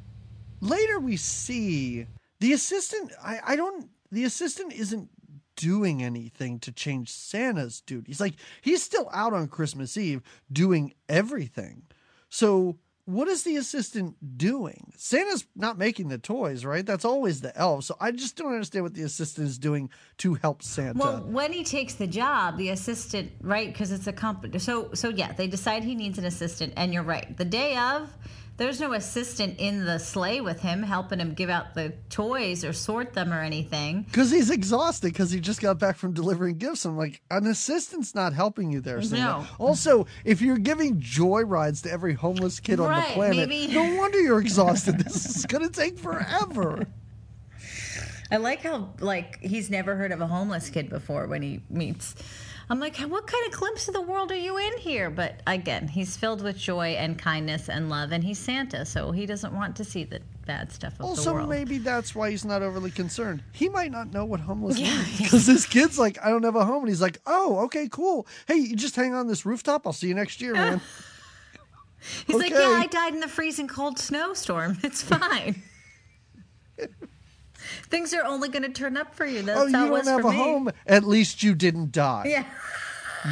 later we see the assistant. I, I don't. The assistant isn't doing anything to change Santa's duties. Like he's still out on Christmas Eve doing everything. So what is the assistant doing? Santa's not making the toys, right? That's always the elf. So I just don't understand what the assistant is doing to help Santa. Well, when he takes the job, the assistant, right? Because it's a company. So, so yeah, they decide he needs an assistant, and you're right. The day of, there's no assistant in the sleigh with him helping him give out the toys or sort them or anything. Because he's exhausted because he just got back from delivering gifts. I'm like, an assistant's not helping you there, Santa. No. Also, if you're giving joy rides to every homeless kid on the planet, maybe- no *laughs* wonder you're exhausted. this is going to take forever. I like how like he's never heard of a homeless kid before when he meets. I'm like, what kind of glimpse of the world are you in here? But again, he's filled with joy and kindness and love, and he's Santa, so he doesn't want to see the bad stuff of the Also, maybe that's why he's not overly concerned. He might not know what homeless means because his kid's like, I don't have a home. And he's like, oh, okay, cool. Hey, you just hang on this rooftop. I'll see you next year, man. *laughs* He's like, yeah, I died in the freezing cold snowstorm. It's fine. *laughs* Things are only going to turn up for you. That's oh, you don't have a me. home? At least you didn't die Yeah.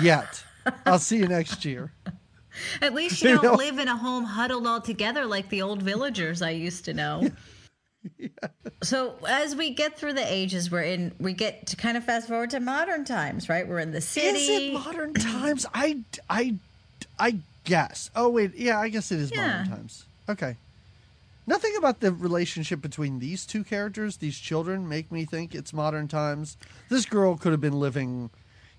yet. *laughs* I'll see you next year. At least you You don't know? live in a home huddled all together like the old villagers I used to know. Yeah. *laughs* So as we get through the ages, we're in. We get to kind of fast forward to modern times, right? We're in the city. Is it modern *clears throat* times? I, I, I guess. Oh wait, yeah, I guess it is Yeah. modern times. Okay. Nothing about the relationship between these two characters, these children, make me think it's modern times. This girl could have been living,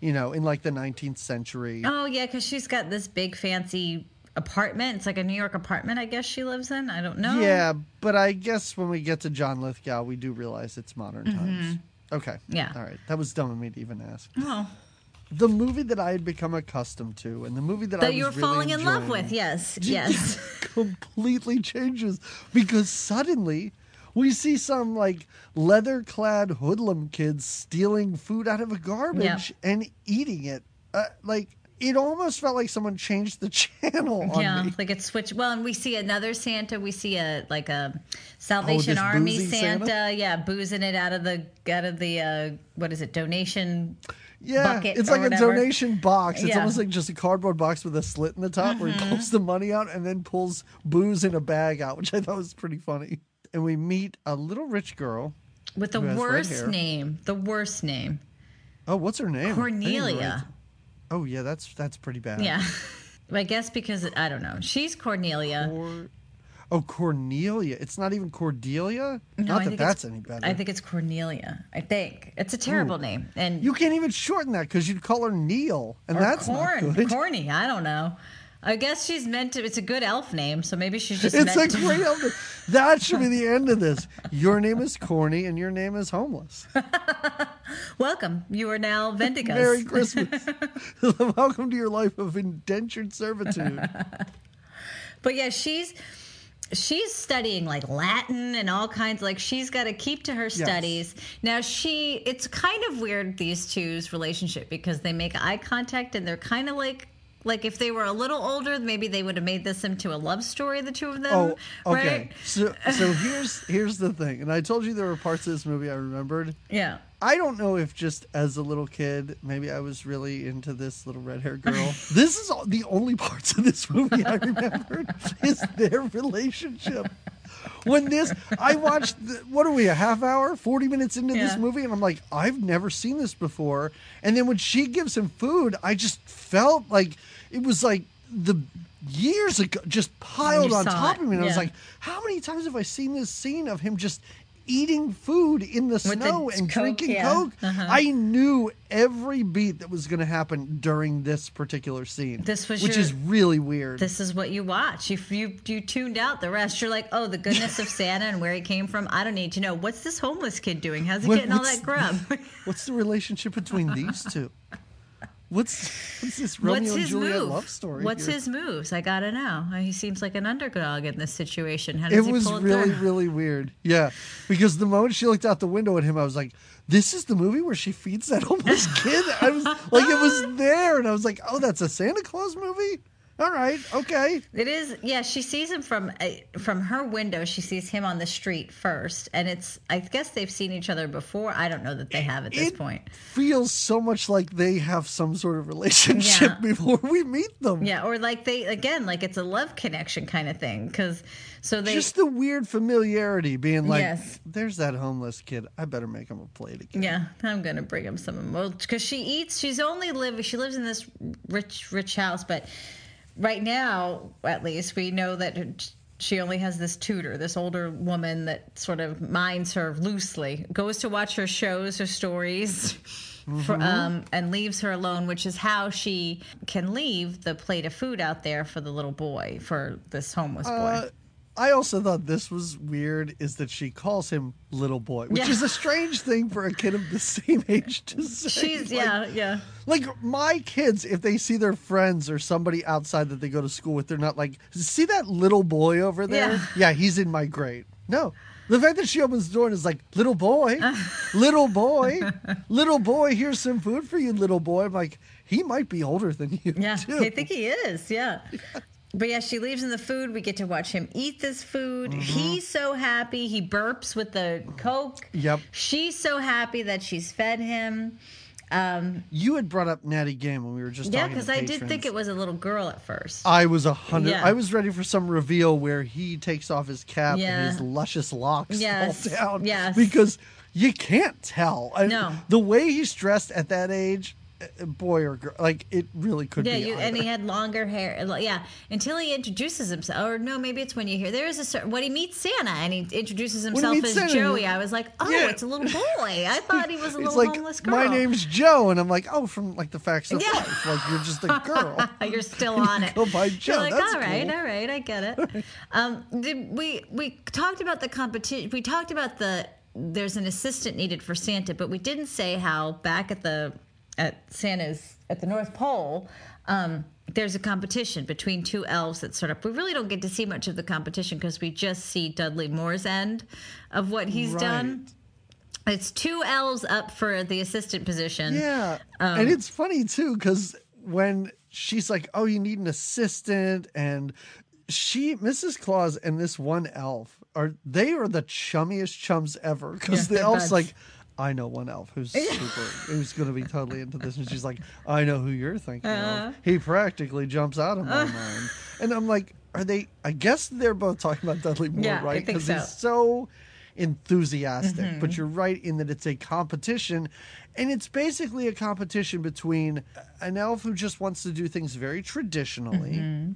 you know, in like the 19th century. Oh yeah, because she's got this big fancy apartment. It's like a New York apartment, I guess she lives in. I don't know. Yeah, but I guess when we get to John Lithgow, we do realize it's modern times. Okay. Mm-hmm. Yeah. All right. That was dumb of me to even ask. Oh, The movie that I had become accustomed to, and the movie that, I that was you were really falling in love with. Yes, *laughs* yes. completely changes because suddenly we see some like leather clad hoodlum kids stealing food out of a garbage and eating it. Uh, like it almost felt like someone changed the *laughs* channel on yeah, me. like it switched. Well, and we see another Santa. We see a like a Salvation Oh, Army Santa. Santa? Yeah, boozing it out of the out of the uh, what is it? Donation. Yeah, it's like a donation box. It's Yeah. Mm-hmm. almost like just a cardboard box with a slit in the top where he pulls the money out and then pulls booze in a bag out, which I thought was pretty funny. And we meet a little rich girl. With the Who has red worst name, the worst name, Oh, what's her name? I didn't even Cornelia. Oh yeah, that's that's pretty bad. Yeah, *laughs* I guess because I don't know. She's Cornelia. Cor- oh, Cornelia. It's not even Cordelia. No, not that that's any better. I think it's Cornelia. I think it's a terrible name, and you can't even shorten that because you'd call her Neil, and or that's corn, not good. *laughs* corny. I don't know. I guess she's meant to. It's a good elf name, so maybe she's just It's meant a to. great *laughs* elder. That should be the end of this. Your name is corny, and your name is homeless. *laughs* Welcome. You are now Vendigus. Merry Christmas. Welcome to your life of indentured servitude. But yeah, she's she's studying like Latin and all kinds like she's got to keep to her studies. Now she it's kind of weird these two's relationship because they make eye contact and they're kind of like like if they were a little older, maybe they would have made this into a love story, the two of them. Oh, okay. Right? So, so here's here's the thing, and I told you there were parts of this movie I remembered. Yeah. I don't know if just as a little kid, maybe I was really into this little red haired girl. *laughs* this is all, the only parts of this movie I remembered *laughs* is their relationship. When this, I watched, the, what are we, a half hour, 40 minutes into this movie, and I'm like, I've never seen this before. And then when she gives him food, I just felt like it was like the years ago, just piled on top it, of me. And I was like, how many times have I seen this scene of him just eating food in the the snow and Coke, drinking yeah. Coke. Uh-huh. I knew every beat that was going to happen during this particular scene. This was which your- is really weird. This is what you watch. If you you tuned out the rest, you're like, oh, the goodness of *laughs* Santa and where he came from. I don't need to know. What's this homeless kid doing? How's he What- getting all that grub? *laughs* What's the relationship between these two? *laughs* What's what's this Romeo What's and Juliet move? love story? What's here? his moves? I gotta know. Uh, he seems like an underdog in this situation. How It does he was pull it really, through? really weird. Yeah, because the moment she looked out the window at him, I was like, "This is the movie where she feeds that homeless *laughs* kid." I was like, it was there, and I was like, "Oh, that's a Santa Claus movie." All right, okay. It is, yeah. She sees him from uh, from her window. She sees him on the street first, and it's. I guess they've seen each other before. I don't know that they have at this It point. feels so much like they have some sort of *laughs* relationship Yeah. before we meet them. Yeah, or like they again, like it's a love connection kind of thing. Because so they Just the weird familiarity, being like, Yes. "There's that homeless kid. I better make him a plate again." Yeah, I'm gonna bring him some well because she eats. She's only live. She lives in this rich, rich house, but right now, at least, we know that she only has this tutor, this older woman that sort of minds her loosely, goes to watch her shows, her stories. For, um, and leaves her alone, which is how she can leave the plate of food out there for the little boy, for this homeless boy. I also thought this was weird is that she calls him little boy, which Yeah. is a strange thing for a kid of the same age to say. She's Like- yeah, yeah. Like my kids, if they see their friends or somebody outside that they go to school with, they're not like, see that little boy over there? Yeah. Yeah, he's in my grade. No. The fact that she opens the door and is like, little boy, *laughs* little boy, little boy, here's some food for you, little boy. I'm like, he might be older than you. Yeah, too. I think he is. Yeah. *laughs* But yeah, she leaves in the food. We get to watch him eat this food. Mm-hmm. He's so happy. He burps with the Coke. Yep. She's so happy that she's fed him. Um, You had brought up Natty Gann when we were just yeah, talking. because I did think it was a little girl at first. I was a hundred. Yeah. I was ready for some reveal where he takes off his cap Yeah. and his luscious locks Yes, fall down. yes. Because you can't tell. I- No. The way he's dressed at that age, boy or girl, like it really could yeah, be. you, and he had longer hair. Yeah, until he introduces himself. Or no, maybe it's when you hear there is a certain when he meets Santa and he introduces himself meets as Santa, Joey. I was like, oh, Yeah. it's a little *laughs* boy. I thought he was a it's little like homeless girl. my name's Joe, and I'm like, oh, from like the facts of Yeah. life. Like you're just a girl. *laughs* You're *laughs* still on it. Go by You're like, that's all right, cool." all right, I get it. um, did we we talked about the competition. We talked about the there's an assistant needed for Santa, but we didn't say how back at the at Santa's at the North Pole. Um, there's a competition between two elves that sort of. We really don't get to see much of the competition because we just see Dudley Moore's end of what he's done. It's two elves up for the assistant position. Yeah. Um, and it's funny too, because when she's like, Oh, you need an assistant, and she, Mrs. Claus, and this one elf are they are the chummiest chums ever. Because Yeah, the elf's buds. like, I know one elf who's *laughs* super who's gonna be totally into this. And she's like, I know who you're thinking Uh-huh. of. He practically jumps out of my mind. And I'm like, are they I guess they're both talking about Dudley Moore, Yeah, right? Because so. he's so enthusiastic, Mm-hmm. but you're right in that it's a competition. And it's basically a competition between an elf who just wants to do things very traditionally Mm-hmm.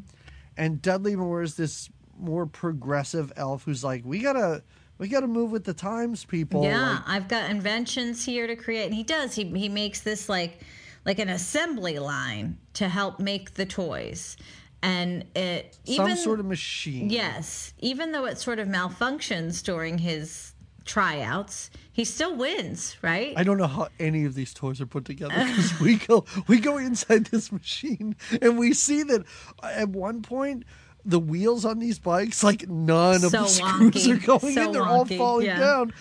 and Dudley Moore is this more progressive elf who's like, we gotta we gotta move with the times, people. Yeah, Like, I've got inventions here to create, and he does. He he makes this like like an assembly line to help make the toys, and it some even sort of machine. yes, even though it sort of malfunctions during his tryouts, he still wins, right? I don't know how any of these toys are put together because we go we go inside this machine and we see that uh, at one point the wheels on these bikes like none of So the *laughs* screws wonky. are going So in; they're all falling yeah. down.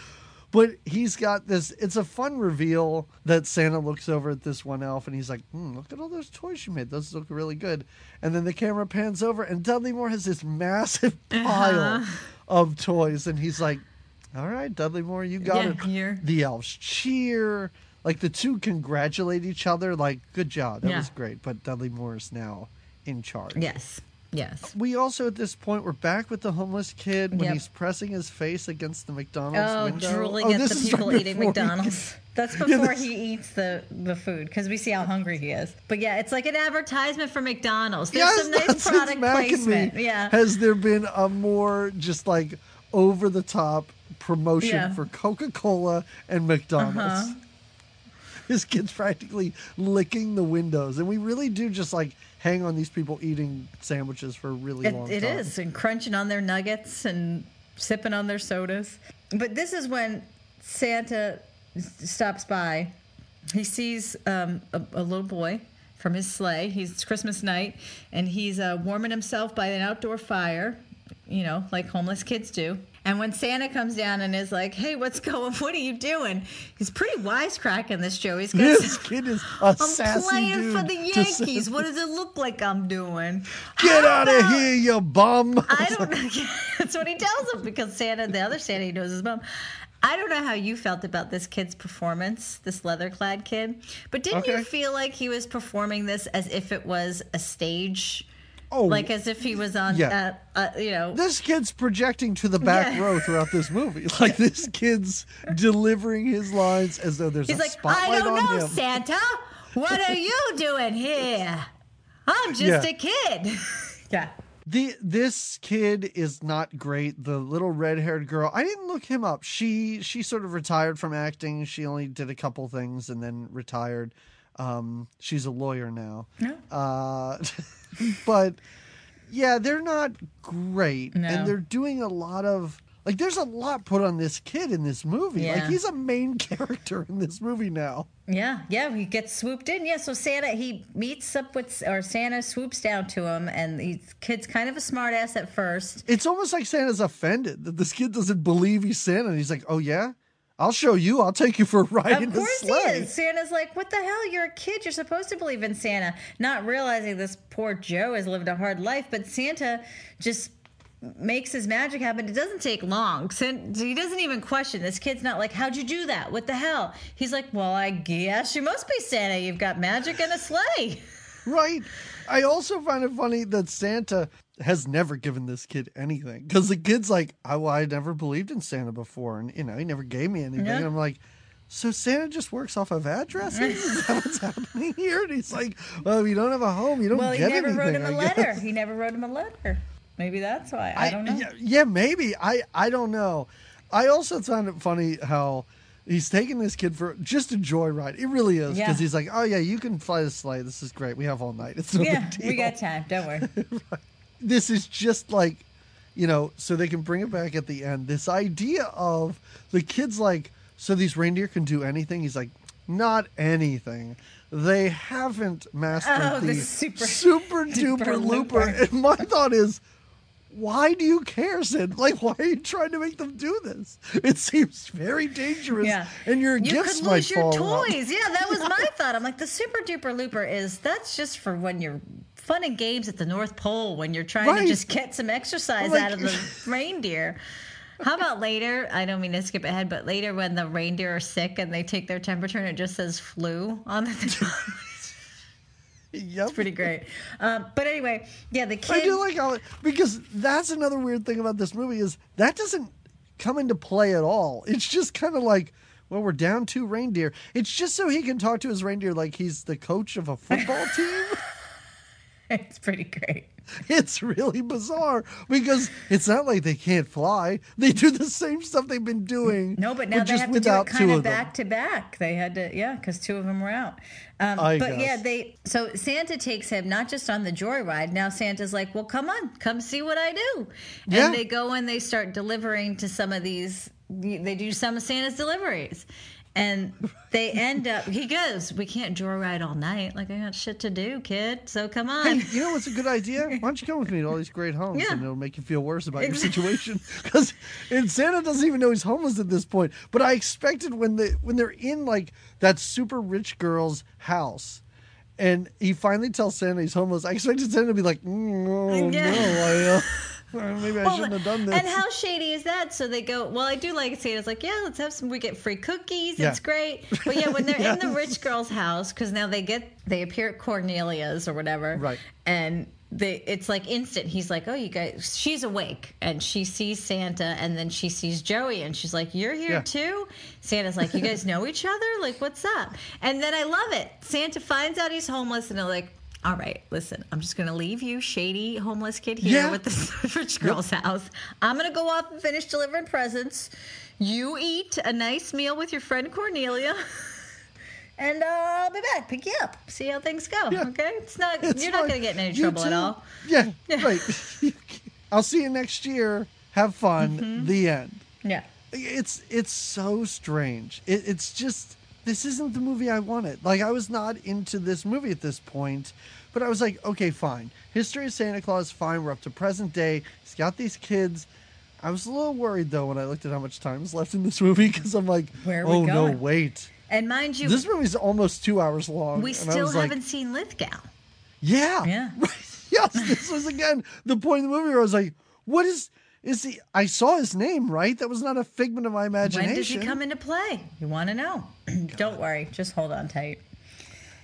But he's got this. It's a fun reveal that Santa looks over at this one elf and he's like, hmm, "Look at all those toys you made. Those look really good." And then the camera pans over and Dudley Moore has this massive *laughs* Uh-huh. pile of toys, and he's like, "All right, Dudley Moore, you got Yeah, it." here. the elves cheer. Like the two congratulate each other. Like, good job. That Yeah. was great. But Dudley Moore is now in charge. yes, yes. We also at this point we're back with the homeless kid when Yep. he's pressing his face against the McDonald's Oh, window. drooling Oh, at the people right eating McDonald's. *laughs* That's Yeah, before this- he eats the, the food because we see how hungry he is. But yeah, it's like an advertisement for McDonald's. There's Yes, some nice product since Mac and placement. Me, Yeah. Has there been a more just like over the top promotion Yeah. for Coca Cola and McDonald's. Uh-huh. *laughs* This kid's practically licking the windows, and we really do just like hang on these people eating sandwiches for a really It, long it time. is, and crunching on their nuggets and sipping on their sodas. But this is when Santa stops by. He sees um, a, a little boy from his sleigh. He's it's Christmas night, and he's uh, warming himself by an outdoor fire, you know, like homeless kids do. And when Santa comes down and is like, "Hey, what's going? What are you doing?" He's pretty wisecracking this Joe. He's got This kid is *laughs* a I'm sassy playing dude. for the Yankees. What does it look like I'm doing? Get out of here, you bum! *laughs* I don't know. *laughs* That's what he tells him because Santa, the other Santa, he knows his mom. I don't know how you felt about this kid's performance, this leather clad kid, but didn't Okay. you feel like he was performing this as if it was a stage? Oh, Like as if he was on, Yeah. uh, uh, you know. this kid's projecting to the back Yeah. row throughout this movie. *laughs* Like this kid's delivering his lines as though there's. He's a like, spotlight I don't know, him. Santa. What are you doing here? I'm *laughs* just Yeah. a kid. *laughs* yeah. The this kid is not great. The little red-haired girl. I didn't look him up. She she sort of retired from acting. She only did a couple things and then retired. Um, she's a lawyer now. No. Uh, but yeah, they're not great, No. and they're doing a lot of like. There's a lot put on this kid in this movie. Like he's a main *laughs* character in this movie now. Yeah, yeah, he gets swooped in. Yeah, so Santa he meets up with or Santa swoops down to him, and the kid's kind of a smartass at first. It's almost like Santa's offended that this kid doesn't believe he's Santa. And he's like, "Oh yeah, I'll show you. I'll take you for a ride in the sleigh. Of course he is. Santa's like, "What the hell? You're a kid. You're supposed to believe in Santa." Not realizing this poor Joe has lived a hard life, but Santa just makes his magic happen. It doesn't take long. San- He doesn't even question. This kid's not like, "How'd you do that? What the hell?" He's like, "Well, I guess you must be Santa. You've got magic and a sleigh." Right. I also find it funny that Santa has never given this kid anything because the kid's like, I, well, I never believed in Santa before, and you know, he never gave me anything. Yeah. And I'm like, so Santa just works off of addresses? Is *laughs* that *laughs* what's happening here? And he's like, well, if you don't have a home, you don't Well, he never anything. wrote him a I guess." letter. He never wrote him a letter. Maybe that's why. I, don't know. Yeah, yeah, maybe. I I don't know. I also found it funny how he's taking this kid for just a joyride. It really is Yeah. because he's like, oh yeah, you can fly the sleigh. This is great. We have all night. It's no yeah, big deal. we got time. Don't worry. *laughs* this is just like you know so they can bring it back at the end this idea of the kids like so these reindeer can do anything he's like not anything they haven't mastered Oh, the, the super- *laughs* super duper looper looper. *laughs* and my thought is why do you care sid like why are you trying to make them do this it seems very dangerous Yeah. and your you gifts could might lose your fall toys. Yeah, that was my thought. I'm like, the super duper looper is that's just for when you're fun and games at the North Pole when you're trying Right. to just get some exercise Like- out of the *laughs* reindeer. How about later? I don't mean to skip ahead, but later when the reindeer are sick and they take their temperature and it just says flu on the *laughs* yep It's pretty great. Um, but anyway, yeah, the kid. I do like how because that's another weird thing about this movie is that doesn't come into play at all. It's just kind of like, well, we're down two reindeer. It's just so he can talk to his reindeer like he's the coach of a football *laughs* team. *laughs* it's pretty great. It's really bizarre because it's not like they can't fly. They do the same stuff they've been doing. No, but now but they just have to do it kind of them. back to back. They had to, yeah, because two of them were out. Um, but yeah, they. So Santa takes him not just on the joyride. Now Santa's like, "Well, come on, come see what I do." And Yeah. they go and they start delivering to some of these. They do some of Santa's deliveries. And they end up. He goes, "We can't draw joyride all night. Like I got shit to do, kid. So come on." Hey, you know what's a good idea? *laughs* Why don't you come with me to all these great homes Yeah. and it'll make you feel worse about your situation? *laughs* Because and Santa doesn't even know he's homeless at this point. But I expected when they when they're in like that super rich girl's house, and he finally tells Santa he's homeless. I expected Santa to be like, mm, "Oh *laughs* Yeah. no, I, uh, maybe I Well, shouldn't have done this." And how shady is that? So they go, well, I do like Santa's like, yeah, let's have some. We get free cookies. Yeah. It's great. But yeah, when they're in the *laughs* rich girl's house, because now they get they appear at Cornelia's or whatever, Right. And they it's like instant. He's like, oh, you guys. She's awake and she sees Santa, and then she sees Joey, and she's like, you're here Yeah. too. Santa's like, you guys *laughs* know each other? Like, what's up? And then I love it. Santa finds out he's homeless, and they're like. All right, listen, I'm just going to leave you, shady homeless kid, here Yeah. with the *laughs* rich girl's house. I'm going to go off and finish delivering presents. You eat a nice meal with your friend Cornelia. *laughs* And uh, I'll be back, pick you up, see how things go. Yeah. Okay, it's not. It's you're not going to get in any trouble at all. Yeah, *laughs* right. I'll see you next year. Have fun. Mm-hmm. The end. Yeah. It's it's so strange. It, it's just this isn't the movie I wanted. Like I was not into this movie at this point, but I was like, okay, fine. History of Santa Claus, fine. We're up to present day. He's got these kids. I was a little worried though when I looked at how much time is left in this movie *laughs* because I'm like, Where oh no, wait. And mind you, This movie's almost two hours long. we still haven't seen Lithgow. yeah. Yeah. *laughs* Yes, this was again the point of the movie where I was like, what is is he I saw his name, right? That was not a figment of my imagination. When does he come into play? You want to know? Don't worry, just hold on tight.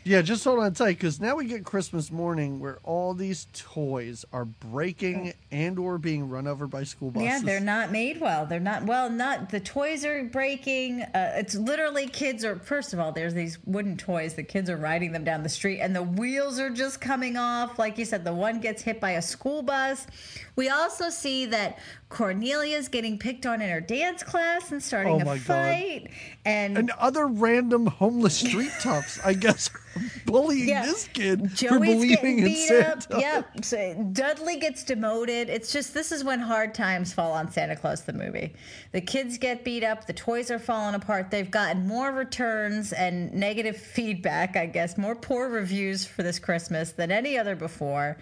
Yeah, just hold on tight because now we get Christmas morning where all these toys are breaking and or being run over by school buses. Yeah, they're not made well. They're not well. Not the toys are breaking. Uh, it's literally kids are. First of all, there's these wooden toys. The kids are riding them down the street, and the wheels are just coming off. Like you said, the one gets hit by a school bus. We also see that Cornelia's getting picked on in her dance class and starting Oh a God. fight. And, and other random homeless street *laughs* toughs, I guess, are bullying Yeah. this kid for Joey's believing getting in beat Santa. up. Yep. So Dudley gets demoted. It's just this is when hard times fall on Santa Claus the movie. The kids get beat up. The toys are falling apart. They've gotten more returns and negative *laughs* feedback. I guess more poor reviews for this Christmas than any other before.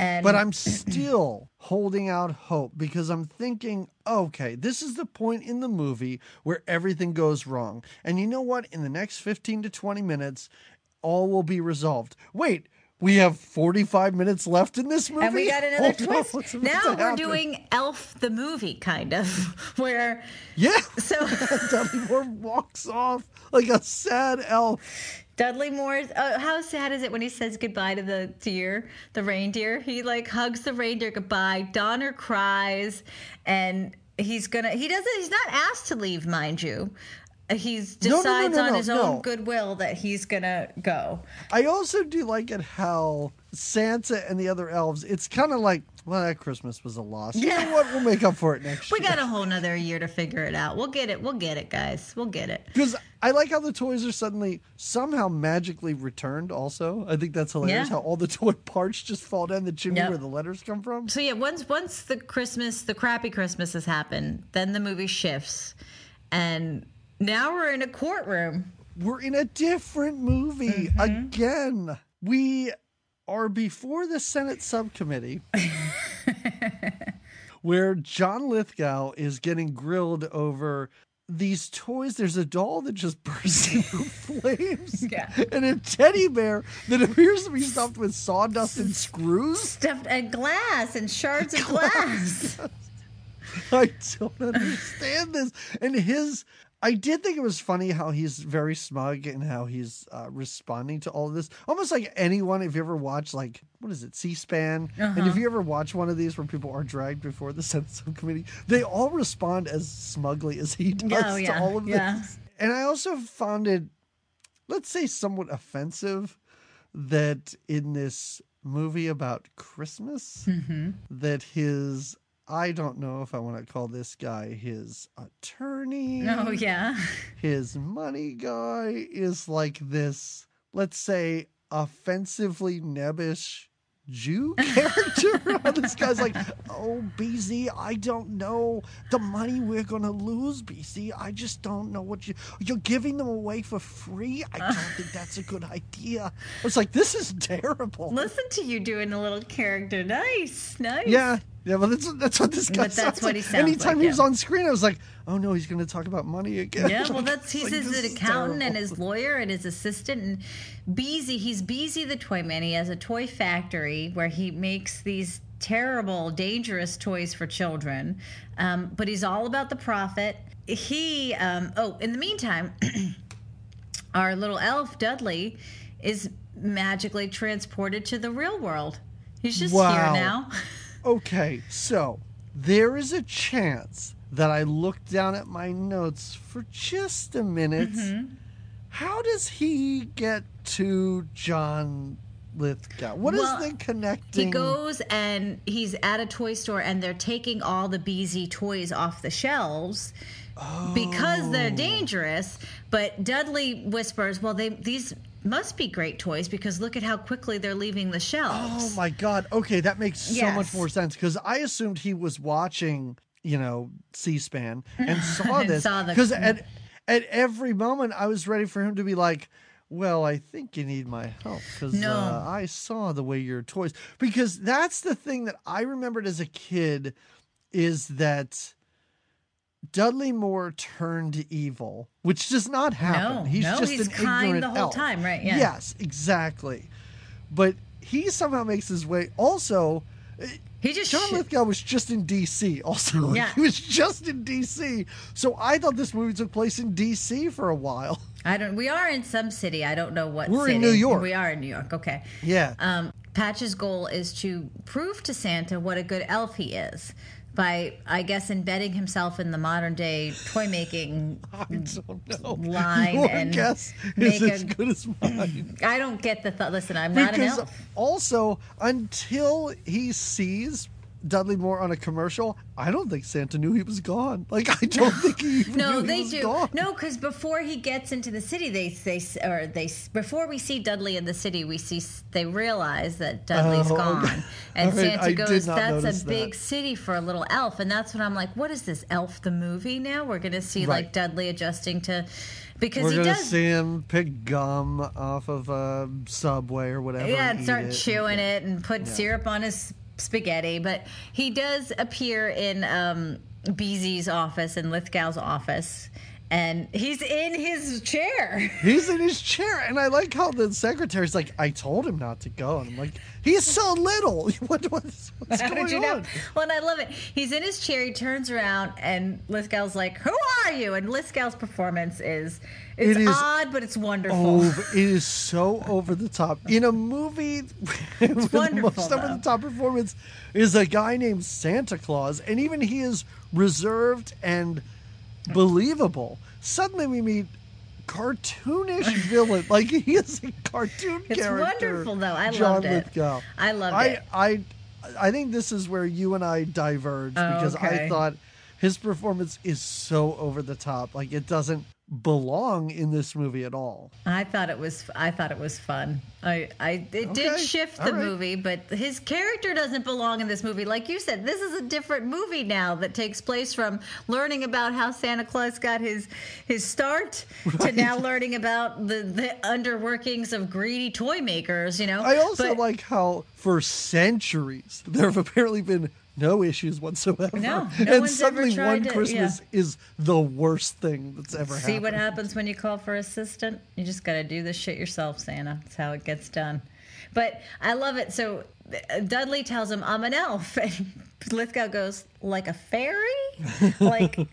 And But I'm still holding out hope because I'm thinking, okay, this is the point in the movie where everything goes wrong. And you know what? In the next 15 to 20 minutes, all will be resolved. Wait, we have 45 minutes left in this movie? and we got another *laughs* Oh, twist. now we're happen? doing Elf the movie, kind of, *laughs* where Yeah. so. *laughs* Dudley Moore walks off like a sad elf. Dudley Moore's. Uh, how sad is it when he says goodbye to the deer, the reindeer? He like hugs the reindeer goodbye. Donner cries, and he's gonna. He doesn't. He's not asked to leave, mind you. Uh, He's no, no, decides no, on his own goodwill that he's gonna go. I also do like it how Santa and the other elves, it's kind of like, well, that Christmas was a loss. You Yeah. know what? We'll make up for it next We year. We got a whole nother year to figure it out. We'll get it. We'll get it, guys. We'll get it. Because I like how the toys are suddenly somehow magically returned. Also, I think that's hilarious. Yeah. How all the *laughs* toy parts just fall down the chimney Yep. where the letters come from. So yeah, once once the Christmas, the crappy Christmas has happened, then the movie shifts, and now we're in a courtroom. We're in a different movie Mm-hmm. again. We are before the Senate subcommittee. *laughs* where John Lithgow is getting grilled over these toys. There's a doll that just *laughs* bursts into flames, *laughs* Yeah. and a teddy bear that appears to be stuffed with sawdust and screws. stuffed and glass and shards of glass. I don't understand this. And his, I did think it was funny how he's very smug and how he's uh, responding to all of this. Almost like anyone, if you ever watch, like, what is it, C SPAN? And if you ever watch one of these where people are dragged before the *laughs* Senate subcommittee, they all respond as smugly as he does Oh, yeah, to all of yeah. this. And I also found it, let's say, somewhat offensive that in this movie about Christmas, Mm-hmm. that his I don't know if I want to call this guy his attorney. Oh yeah. His money guy is like this, let's say, offensively nebbish Jew *laughs* character. *laughs* this guy's like, oh, BZ, I don't know the money we're going to lose, BZ. I just don't know what you, you're giving them away for free. I *laughs* don't think that's a good idea. I was like, this is terrible. Listen to you doing a little character. Nice, nice. Yeah, yeah, but that's that's what this guy. But that's what he sounds Anytime like, he was yeah. on screen, I was like, "Oh no, he's going to talk about money again." Yeah, *laughs* well, that's he's like, his is accountant and his lawyer and his assistant and Beezy. He's Beezy the toy man. He has a toy factory where he makes these terrible, dangerous toys for children. Um, but he's all about the profit. He, um, oh, in the meantime, *clears throat* our little elf Dudley is magically transported to the real world. He's just Wow. here now. *laughs* Okay, so there is a chance that I look down at my notes for just a minute. Mm-hmm. How does he get to John Lithgow? What is Well, the connecting? He goes and he's at a toy store and they're taking all the BZ toys off the shelves because Oh. they're dangerous. But Dudley whispers, "Well, they these must be great toys because look at how quickly they're leaving the shelves." Oh my god. Okay, that makes so much more sense because I assumed he was watching, you know, C-SPAN and *laughs* saw And this because *laughs* at at every moment I was ready for him to be like, "Well, I think you need my help because No. uh, I saw the way your toys." Because that's the thing that I remembered as a kid is that. Dudley Moore turned evil, which does not happen. No, he's no, just he's an kind the whole elf. time, right, yeah. Yes, exactly. But he somehow makes his way. Also, he just John sh- Lithgow was just in D.C. Also, *laughs* Yeah. he was just in D.C. So I thought this movie took place in D.C. for a while. *laughs* I don't. We are in some city. I don't know what. We're in. New York. We are in New York. Okay. Yeah. Um, Patch's goal is to prove to Santa what a good elf he is by, I guess, embedding himself in the modern day toy making. *laughs* I don't know. line Your and guess make is as a- good as mine. I don't get the thought. Listen, I'm not an elf. also, until he sees Dudley Moore on a commercial, I don't think Santa knew he was gone. Like I don't think he even *laughs* No, knew he they was do. gone. No, because before he gets into the city, they they or they before we see Dudley in the city, we see they realize that Dudley's Oh, gone, okay. and right, Santa I goes, "That's a big that." city for a little elf," and that's when I'm like, "What is this Elf the movie now? We're going to see Right. like Dudley adjusting to." Because We're he gonna does see him pick gum off of a subway or whatever. yeah, and start it. chewing it and put syrup on his spaghetti. But he does appear in um, Beezy's office and Lithgow's office, and he's in his chair. *laughs* He's in his chair, and I like how the secretary's like, "I told him not to go," and I'm like, "He's so little. *laughs* What, what's, what's going you know? on?" Well, and I love it. He's in his chair. He turns around, and Lithgow's like, "Who are you?" And Lithgow's performance is it's It is odd, but it's wonderful. Over, *laughs* it is so over the top in a movie. the wonderful, most over the top performance is a guy named Santa Claus, and even he is reserved and believable. Suddenly, we meet cartoonish *laughs* villain. Like he is a cartoon It's character. It's wonderful, though. I John loved it. Lithgow. I loved I, it. I, I think this is where you and I diverged Oh, because I thought his performance is so over the top. Like it doesn't belong in this movie at all. I thought it was. I thought it was fun. I. I. It did shift the right. movie, but his character doesn't belong in this movie. Like you said, this is a different movie now that takes place from learning about how Santa Claus got his his start to now learning about the the underworkings of greedy toy makers. You know. I also But- like how for centuries there have apparently been no issues whatsoever. No, no and one's ever suddenly tried one to- Christmas is the worst thing that's ever See happened. See what happens when you call for assistant? You just got to do this shit yourself, Santa. That's how it gets done. But I love it. So uh, Dudley tells him, I'm an elf. *laughs* And Lithgow goes, like a fairy? *laughs* like, *laughs*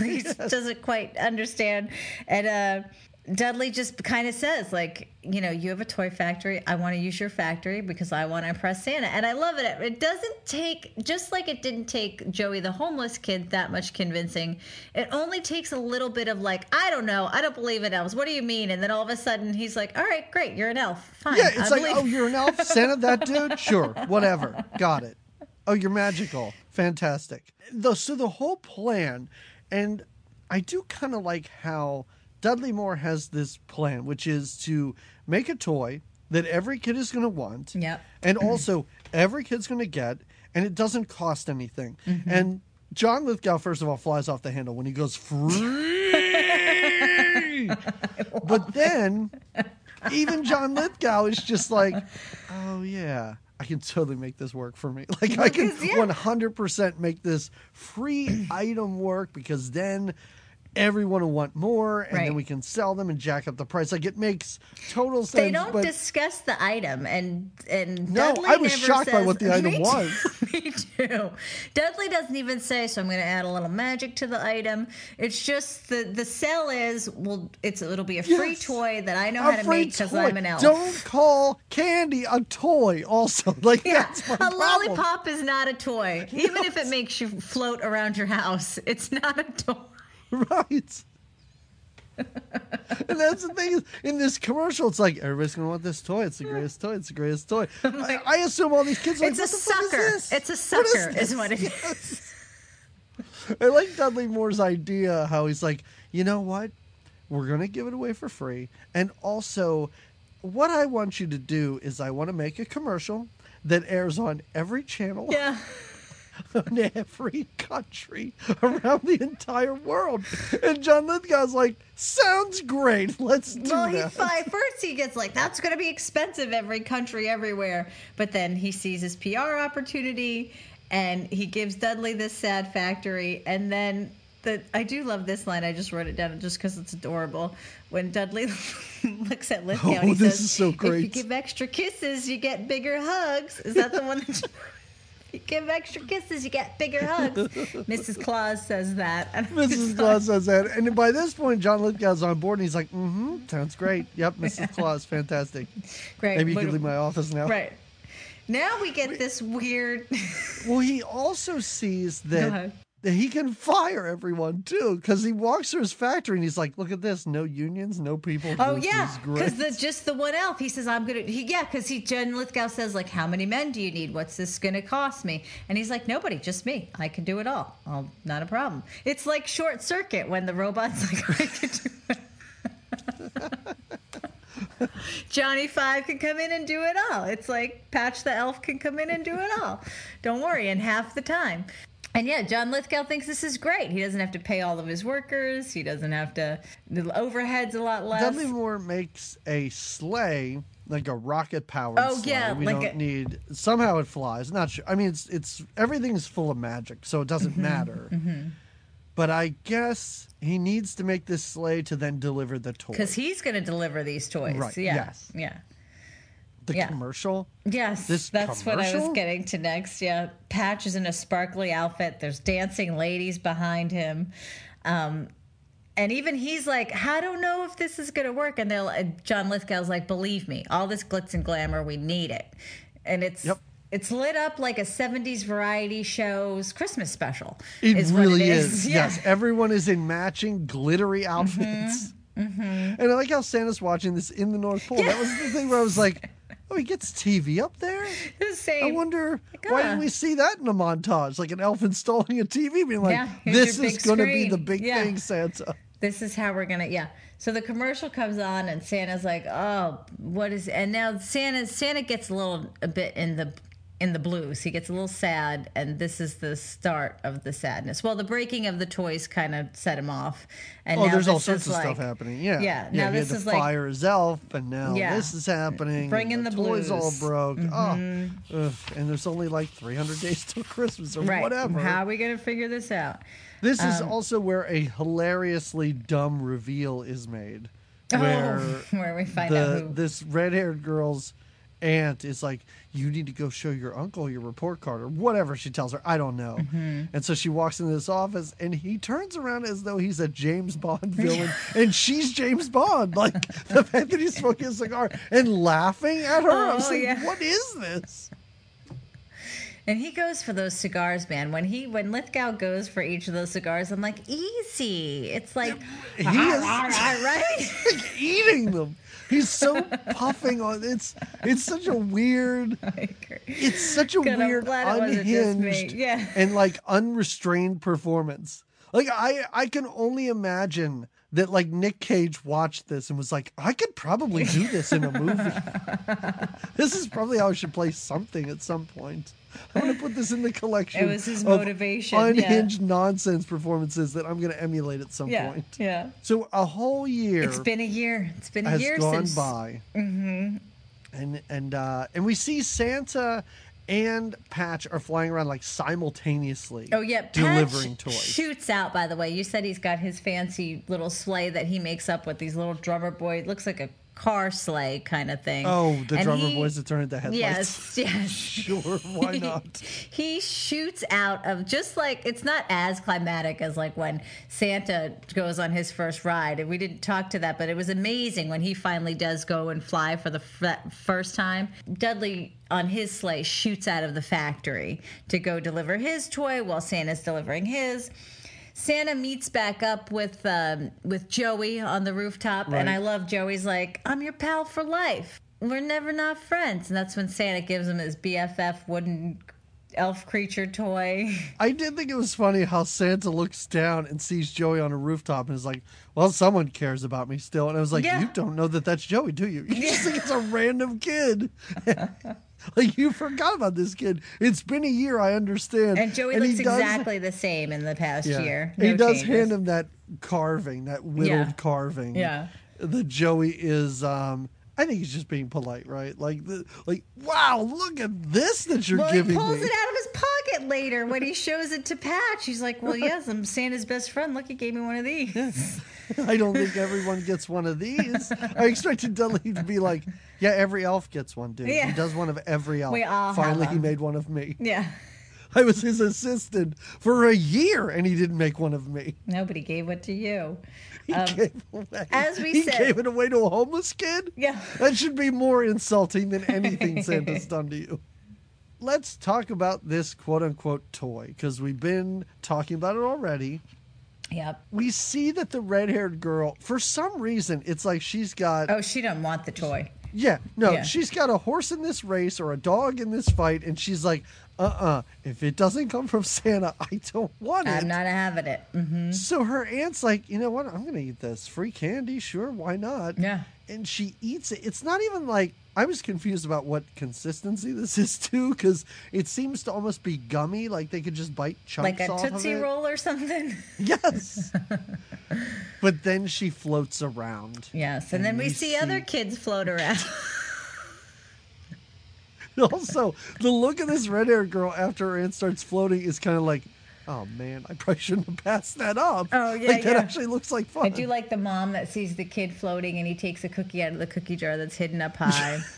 he doesn't quite understand. And uh, Dudley just kind of says, like, you know, you have a toy factory. I want to use your factory because I want to impress Santa. And I love it. It doesn't take, just like it didn't take Joey the homeless kid that much convincing, it only takes a little bit of, like, I don't know. I don't believe in elves. What do you mean? And then all of a sudden he's like, all right, great. You're an elf. Fine. yeah, it's I like, believe- oh, you're an elf, Santa, that *laughs* dude? Sure, whatever. Got it. Oh, you're magical. Fantastic. The, so the whole plan, and I do kind of like how Dudley Moore has this plan, which is to make a toy that every kid is going to want. Yep. And also, every kid's going to get, and it doesn't cost anything. Mm-hmm. And John Lithgow, first of all, flies off the handle when he goes free. *laughs* but then, even John Lithgow is just like, oh, yeah. I can totally make this work for me. *laughs* Like I can yeah. 100% make this free item work because then everyone will want more and then we can sell them and jack up the price. Like it makes total sense. They don't but discuss the item, and and No, Dudley I was never shocked by what the *laughs* item Me too. was. *laughs* Me too. Dudley doesn't even say, "So I'm going to add a little magic to the item." It's just the the sell is well, it's it'll be a free Yes. toy that I know a how to make because. I'm an elf. Don't call candy a toy. Also, *laughs* like yeah, a problem. lollipop is not a toy. Even if it makes you float around your house, it's not a toy. *laughs* right? *laughs* and that's the thing is, in this commercial, it's like everybody's gonna want this toy. It's the greatest toy. It's the greatest toy. I, *laughs* I assume all these kids are It's like, a sucker. Is? It's a sucker, this?" is what it is. Yes. I like Dudley Moore's idea how he's like, you know what? We're going to give it away for free. And also, what I want you to do is I want to make a commercial that airs on every channel Yeah. *laughs* in every country around the entire world. And John Lithgow's like, sounds great. Let's do Well, that. fi- *laughs* first he gets like that's going to be expensive every country everywhere, but then he sees his PR opportunity and he gives Dudley this sad factory, and then the I do love this line. I just wrote it down just because it's adorable. When Dudley *laughs* looks at Lithgow, Oh, he this says, is so "If you give extra kisses, you get bigger hugs." Is that the one? That you, *laughs* give extra kisses, you get bigger hugs. *laughs* Mrs. Claus says that. *laughs* And Mrs. Claus says that. And by this point, John Lithgow's on board and he's like, mm hmm, sounds great. Yep, Mrs. Claus, fantastic. Great. Maybe you could leave my office now. Right. Now we get this weird. Well, he also sees that. That he can fire everyone too, because he walks through his factory and he's like, "Look at this! No unions, no people." Oh This yeah, because the just the one elf. He says, "I'm gonna." He, yeah, because he John Lithgow says like, "How many men do you need? What's this gonna cost me?" And he's like, "Nobody, just me. I can do it all. Oh, not a problem." It's like short circuit when the robot's *laughs* like, "I can do it." Johnny Five can come in and do it all. It's like Patch the Elf can come in and do it all. Don't worry, in half the time. And yeah, John Lithgow thinks this is great. He doesn't have to pay all of his workers. He doesn't have to. The overhead's a lot less. Dudley Moore makes a sleigh like a rocket powered. Oh, sleigh. yeah, we like don't a- need. Somehow it flies. Not sure. I mean, it's it's everything's full of magic, so it doesn't Mm-hmm, matter. But I guess he needs to make this sleigh to then deliver the toy. Because he's going to deliver these toys. Right, Yeah. yes. Yeah. The yeah. commercial. Yes. This that's what I was getting to next. Yeah. Patch is in a sparkly outfit. There's dancing ladies behind him. Um, and even he's like, I don't know if this is going to work. And they'll, uh, John Lithgow's like, believe me, all this glitz and glamour, we need it. And it's. Yep. It's lit up like a 70s variety show's Christmas special. It is really it is. *laughs* Yeah. Yes, everyone is in matching glittery outfits. Mm-hmm. And I like how Santa's watching this in the North Pole. That was the thing where I was like, oh, he gets TV up there? The I same. wonder why ah. didn't we see that in a montage? Like an elf installing a TV, being like, Yeah, this is going to be the big Yeah. thing, Santa. this is how we're gonna yeah so the commercial comes on and santa's like oh what is and now santa santa gets a little a bit in the in the blues he gets a little sad and this is the start of the sadness well the breaking of the toys kind of set him off and Oh, now there's all sorts is of like- stuff happening. Yeah. yeah yeah now he this had is to like fire his elf, and now Yeah. this is happening. Bring and in the toys all blues. Mm-hmm. broke. Oh, ugh, and there's only like 300 days till *laughs* Christmas or right whatever. how are we gonna figure this out This is Um, also where a hilariously dumb reveal is made, where oh, *laughs* where we find out who this red-haired girl's aunt is like, "You need to go show your uncle your report card or whatever." She tells her, "I don't know," Mm-hmm. and so she walks into this office, and he turns around as though he's a James Bond *laughs* villain, and she's James Bond. Like *laughs* the fact that he's smoking a cigar and laughing at her, I was Oh, like, yeah. "What is this?" And he goes for those cigars, man. When he when Lithgow goes for each of those cigars, I'm like, easy. It's like He is *laughs* right. eating them. He's so puffing on it's it's such a weird *laughs* it's such a Good, weird glad it wasn't just me. unhinged Yeah. and like unrestrained performance. Like I I can only imagine that like Nick Cage watched this and was like, I could probably do this in a movie. *laughs* this is probably how I should play something at some point. I'm gonna put this in the collection. It was his motivation, yeah. Unhinged nonsense performances that I'm gonna emulate at some Yeah, point. yeah. So a whole year It's been a year. It's been a has year gone since. by, mm-hmm. and and uh, and we see Santa and Patch are flying around like simultaneously. Oh yeah, Patch delivering toys. shoots out. By the way, you said he's got his fancy little sleigh that he makes up with these little drummer boy. It looks like a car sleigh kind of thing. Oh, the And drummer he- boys that turn into headlights. Yes, *laughs* yes. *laughs* Sure, why not? he shoots out of just like it's not as climatic as like when Santa goes on his first ride. And we didn't talk to that, but it was amazing when he finally does go and fly for the f- first time. Dudley on his sleigh shoots out of the factory to go deliver his toy while Santa's delivering his. Santa meets back up with um, with Joey on the rooftop, and I love Joey's like, "I'm your pal for life. We're never not friends." And that's when Santa gives him his BFF wooden elf creature toy. *laughs* I did think it was funny how Santa looks down and sees Joey on a rooftop and is like, "Well, someone cares about me still." And I was like, Yeah. "You don't know that that's Joey, do you? *laughs* You just think it's a random kid." *laughs* *laughs* like you forgot about this kid. It's been a year. I understand. And Joey he looks does- exactly the same in the past Yeah. year. he does changes. hand him that carving, that whittled Yeah. carving. Yeah. The Joey is. um I think he's just being polite, right? Like, the, like, wow, look at this that you're Well, he pulls me. it out of his pocket later when he shows it to Patch. He's like, "Well, yes, I'm Santa's best friend. Look, he gave me one of these." *laughs* *laughs* I don't think everyone gets one of these. I expected Dudley to be like, yeah, every elf gets one, dude. Yeah. He does one of every elf. We all Finally, he made one of me. yeah. I was his assistant for a year, and he didn't make one of me. Nobody gave it to you. He um, gave away. as we he said- gave it away to a homeless kid. Yeah. that should be more insulting than anything *laughs* Santa's done to you. Let's talk about this quote unquote toy because we've been talking about it already. Yep. We see that the red haired girl, for some reason, it's like she's got Oh, she don't want the toy. Yeah, no, Yeah. she's got a horse in this race or a dog in this fight, and she's like, uh uh if it doesn't come from *laughs* Santa, I don't want it. I'm not having it. hmm So her aunt's like, you know what? I'm going to eat this. Free candy, sure, why not? Yeah. And she eats it. It's not even like, I was confused about what consistency this is *laughs* too, because it seems to almost be gummy, like they could just bite chunks Like a Tootsie. Roll or something. *laughs* Yes. but then she floats around. Yes. And, then we, we see, see- other kids float around. *laughs* Also, the look of this red haired girl after her aunt starts floating is kind of like, oh man, I probably shouldn't have passed that up. Oh, yeah, like that yeah. actually looks like fun. I do like the mom that sees the kid floating and he takes a cookie out of the cookie jar that's hidden up high. *laughs*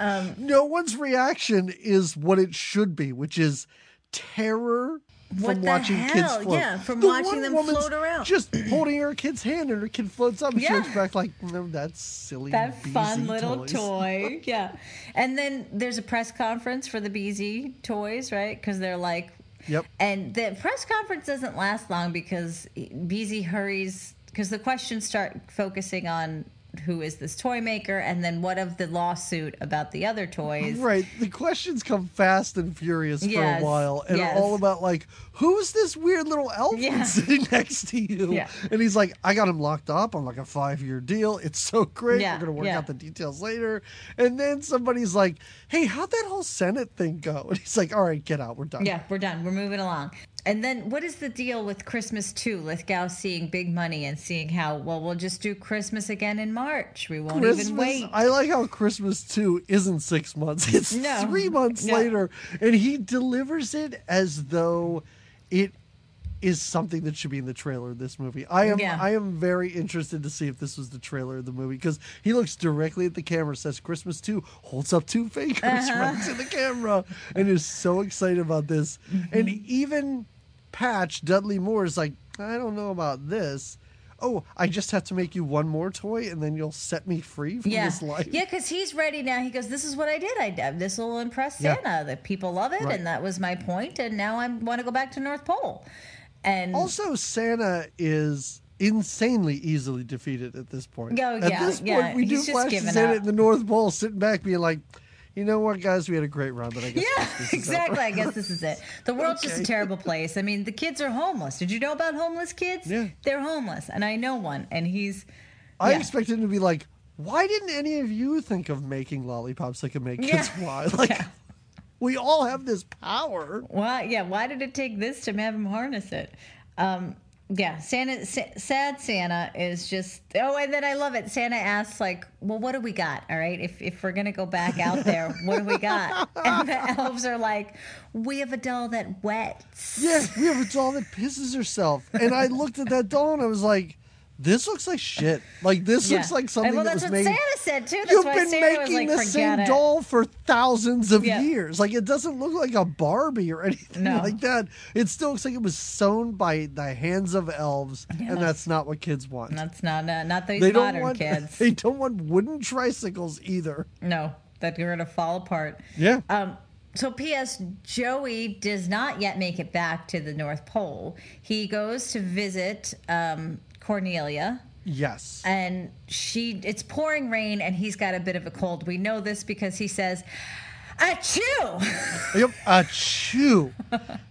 Um, no one's reaction is what it should be, which is terror from watching kids float. Yeah, from The watching them float around. Just holding her kid's hand and her kid floats up and she Yeah. looks back like, no, that's silly. that fun little toys." toy. *laughs* Yeah. And then there's a press conference for the BZ toys, right? Because they're like, Yep. and the press conference doesn't last long because BZ hurries because the questions start focusing on who is this toy maker and then what of the lawsuit about the other toys. Right. The questions come fast and furious for a while and yes. all about like, who's this weird little elf Yeah. *laughs* sitting next to you? Yeah. And he's like, I got him locked up on like a five year deal. It's so great. Yeah, We're gonna work out the details later. And then somebody's like, Hey, how'd that whole Senate thing go? *laughs* And he's like, All right, get out. We're done. Yeah, we're done. We're moving along. And then what is the deal with Christmas 2? Lithgow seeing big money and seeing how, well, we'll just do Christmas again in March. We won't Christmas, even wait. I like how Christmas 2 isn't six months. It's No. three months No. later. And he delivers it as though it is something that should be in the trailer of this movie. I am Yeah. I am very interested to see if this was the trailer of the movie because he looks directly at the camera, says Christmas 2, holds up two fingers Uh-huh. right to the camera, and is so excited about this. Mm-hmm. And even Patch, Dudley Moore, is like, I don't know about this. Oh, I just have to make you one more toy and then you'll set me free from Yeah, this life. yeah, because he's ready now. He goes, "This is what I did. I. This will impress Yeah. Santa. That people love it, Right. and that was my point. And now I want to go back to North Pole." And Also, Santa is insanely easily defeated at this point. Oh, at yeah, this point, yeah, we do he's flash to Santa up. in the North Pole sitting back being like, you know what, guys, we had a great run, but I guess yeah, Christmas is exactly. over." I guess this is it. The world's just a terrible place. I mean, the kids are homeless. Did you know about homeless kids? Yeah. they're homeless, and I know one, and he's. I yeah. expected him to be like, why didn't any of you think of making lollipops that could make kids *laughs* Yeah. Like, Yeah. we all have this power. Why? Yeah. Why did it take this to have him harness it? Um, yeah. Santa, sa- sad Santa is just. Oh, and then I love it. Santa asks like, "Well, what do we got? All right, if if we're gonna go back out there, what do we got?" *laughs* And the elves are like, "We have a doll that wets." Yeah, we have a doll that pisses herself. And I looked at that doll and I was like, this looks like shit. Like, this Yeah. looks like something well, that that's was what made. Santa said too. That's You've been Santa making like, the same it." doll for thousands of Yeah. years. Like it doesn't look like a Barbie or *laughs* anything No. like that. It still looks like it was sewn by the hands of elves, Yeah. and that's not what kids want. That's not uh, not these they don't modern want. *laughs* kids. They don't want wooden tricycles either. No, that are gonna fall apart. Yeah. Um, so, P.S. Joey does not yet make it back to the North Pole. He goes to visit um, Cornelia, yes. and she it's pouring rain, and he's got a bit of a cold. We know this because he says, Achoo! *laughs* Yep, a chew.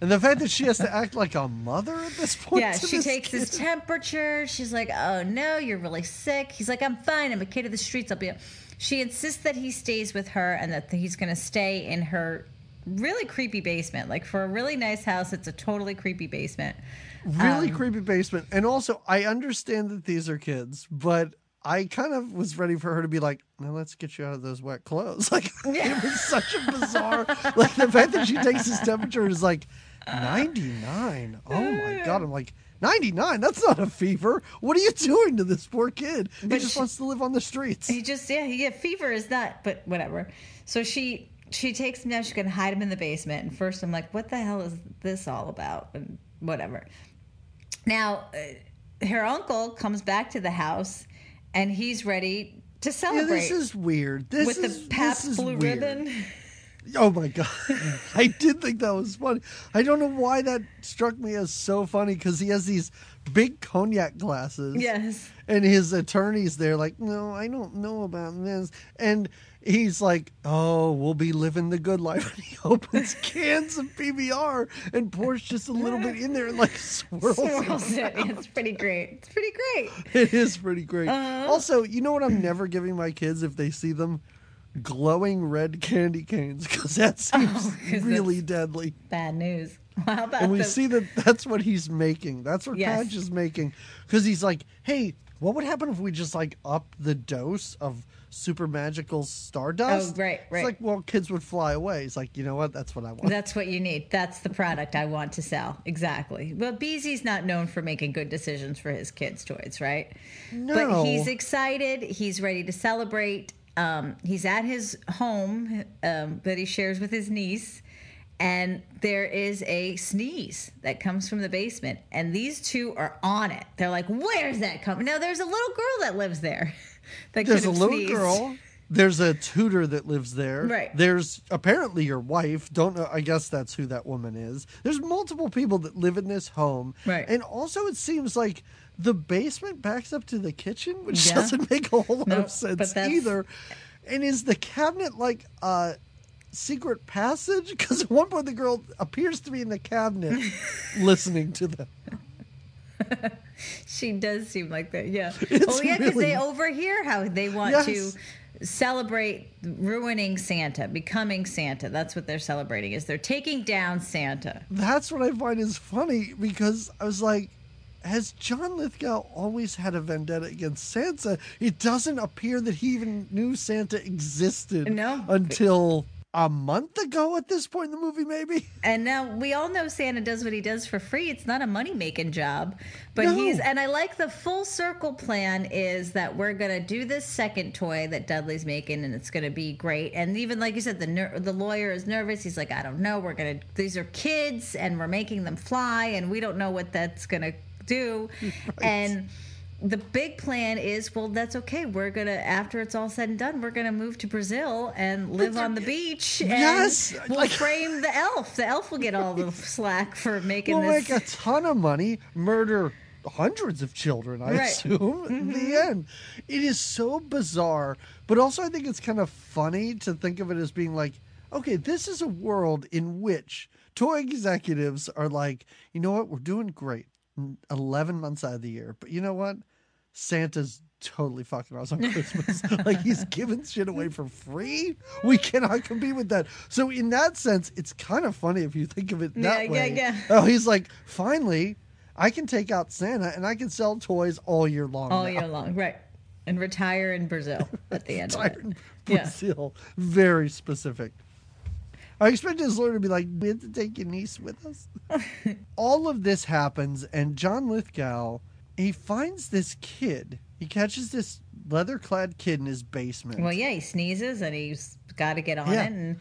and the fact that she has to act like a mother at this point. Yeah, she takes kid. his temperature. She's like, "Oh no, you're really sick." He's like, "I'm fine. I'm a kid of the streets. I'll be." She insists that he stays with her and that he's going to stay in her really creepy basement. Like for a really nice house, it's a totally creepy basement. Really Um, creepy basement. And also, I understand that these are kids, but I kind of was ready for her to be like, "Now let's get you out of those wet clothes." *laughs* Like it was such a bizarre. like the fact that she takes his temperature is like ninety nine. Oh my *laughs* god! I'm like. 99 that's not a fever what are you doing to this poor kid he But just she- wants to live on the streets He just yeah, he yeah, fever is not, but whatever. So she she takes him down. She's gonna hide him in the basement. And first, I'm like, what the hell is this all about? And whatever. Now, uh, her uncle comes back to the house, and he's ready to yeah, celebrate this is weird this with is the Pabst Blue weird. Ribbon. *laughs* Oh my god, *laughs* I did think that was funny. I don't know why that struck me as so funny because he has these big cognac glasses. Yes. and his attorney's there, like, no, I don't know about this, and he's like, oh, we'll be living the good life. *laughs* And he opens cans of PBR and pours just a little bit in there and like swirls. it Swirls it. It's pretty great. It's pretty great. *laughs* It is pretty great. Uh-huh. Also, you know what I'm never giving my kids if they see them? Glowing red candy canes because that *laughs* seems Oh, really deadly. Bad news. And we the, see that that's what he's making. That's what Yes. Patch is making because he's like, hey, what would happen if we just like up the dose of super magical stardust? Oh, right, It's right. like, well, kids would fly away. He's like, you know what? That's what I want. That's what you need. That's the product I want to sell. Exactly. Well, Beezy's not known for making good decisions for his kids' toys, right? No. But he's excited. He's ready to celebrate. Um, he's at his home um, that he shares with his niece. And there is a sneeze that comes from the basement. And these two are on it. They're like, where's that coming? Now, there's a little girl that lives there. *laughs* That There's a little sneezed. girl. There's a tutor that lives there. Right. There's apparently your wife. Don't know. I guess that's who that woman is. There's multiple people that live in this home. Right. And also, it seems like the basement backs up to the kitchen, which Yeah. doesn't make a whole lot Nope, of sense either. And is the cabinet like a secret passage? Because at one point the girl appears to be in the cabinet *laughs* listening to them. *laughs* She does seem like that, yeah. *laughs* It's oh, yeah, because really- they overhear how they want Yes. to celebrate ruining Santa, becoming Santa. That's what they're celebrating. Is they're taking down Santa. That's what I find is funny because I was like, has John Lithgow always had a vendetta against Santa? It doesn't appear that he even knew Santa existed No. until a month ago at this point in the movie, maybe. *laughs* And now we all know Santa does what he does for free. It's not a money making job, but No. he's and I like the full circle plan is that we're gonna do this second toy that Dudley's making, and it's gonna be great. And even like you said, the ner- the lawyer is nervous. He's like, I don't know. We're gonna these are kids, and we're making them fly, and we don't know what that's gonna do. *laughs* And the big plan is well that's okay. We're gonna after it's all said and done we're gonna move to brazil and live on the beach and Yes, we'll like- frame the elf. The elf will get all the *laughs* slack for making We'll this. make a ton of money, murder hundreds of children, I Right. assume. *laughs* In Mm-hmm. the end, it is so bizarre, but also I think it's kind of funny to think of it as being like, okay, this is a world in which toy executives are like, you know what, we're doing great, eleven months out of the year, but you know what, Santa's totally fucking us on *laughs* Christmas. like he's giving shit away for free. We cannot compete with that. So in that sense, it's kind of funny if you think of it that Yeah, yeah, way. yeah. Oh, he's like, finally, I can take out Santa and I can sell toys all year long. all now." year long right and retire in brazil at the end it in Yeah. Brazil. Very specific. I expected his lawyer to be like, we have to take your niece with us. *laughs* all of this happens, and John Lithgow, he finds this kid. He catches this leather clad kid in his basement. well yeah he sneezes and he's got to get on Yeah. it and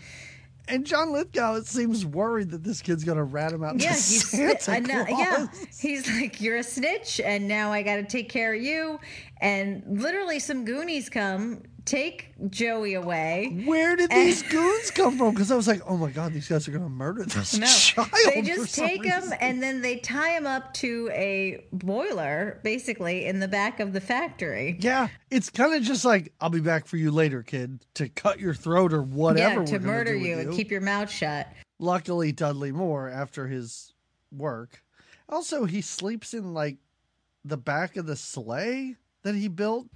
And John Lithgow, it seems worried that this kid's going to rat him out. yeah, he's Santa I know, Claus. yeah. He's like, you're a snitch, and now I got to take care of you. And literally, some Goonies come take Joey away. Where did these goons come from? Because I was like, oh my god, these guys are gonna murder this No, child. they just take him and then they tie him up to a boiler, basically in the back of the factory. Yeah, it's kind of just like I'll be back for you later, kid, to cut your throat or whatever. yeah, to murder you and keep your mouth shut. Luckily, Dudley Moore, after his work, also he sleeps in like the back of the sleigh that he built,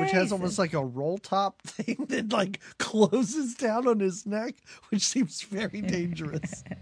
which has almost like a roll top *laughs* thing that like *laughs* closes down on his neck, which seems very dangerous. *laughs*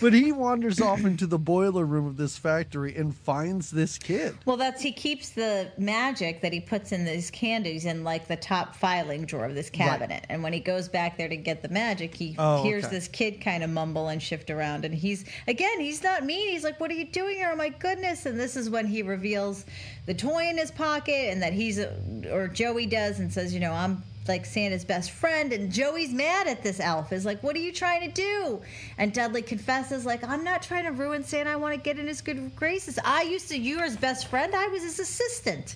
but he wanders off into the boiler room of this factory and finds this kid. Well, that's he keeps the magic that he puts in these candies in like the top filing drawer of this cabinet. And when he goes back there to get the magic, he Oh, hears okay. this kid kind of mumble and shift around. And he's again, he's not mean. He's like, "What are you doing here? Oh my goodness!" And this is when he reveals the toy in his pocket, and that he's a, or Joey does, and says, "You know, I'm." Like Santa's best friend, and Joey's mad at this elf. Is like, "What are you trying to do?" And Dudley confesses, "Like, I'm not trying to ruin Santa. I want to get in his good graces. I used to you were his best friend. I was his assistant."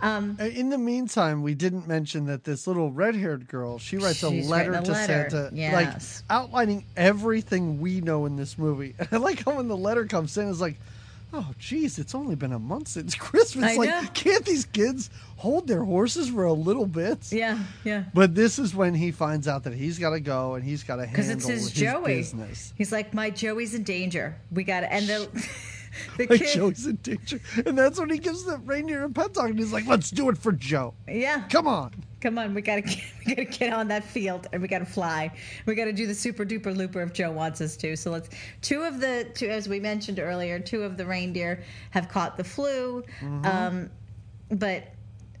Um, Uh, In the meantime, we didn't mention that this little red-haired girl, she writes a letter a to letter, Santa, yes. like outlining everything we know in this movie. And *laughs* I like how when the letter comes, in, Santa's like, "Oh, geez, it's only been a month since *laughs* Christmas. I like, know. can't these kids hold their horses for a little bit?" yeah, yeah. But this is when he finds out that he's got to go and he's got to Because handle it's his his Joey. business. He's like, my Joey's in danger. We got to, end the, *laughs* the Like kid, Joey's in danger, and that's when he gives the reindeer a pep talk, and he's like, "Let's do it for Joe. yeah, Come on." come on, we gotta get, *laughs* we gotta get on that field and we gotta fly. We gotta do the super duper looper if Joe wants us to. So let's. Two of the two, as we mentioned earlier, two of the reindeer have caught the flu, um, but.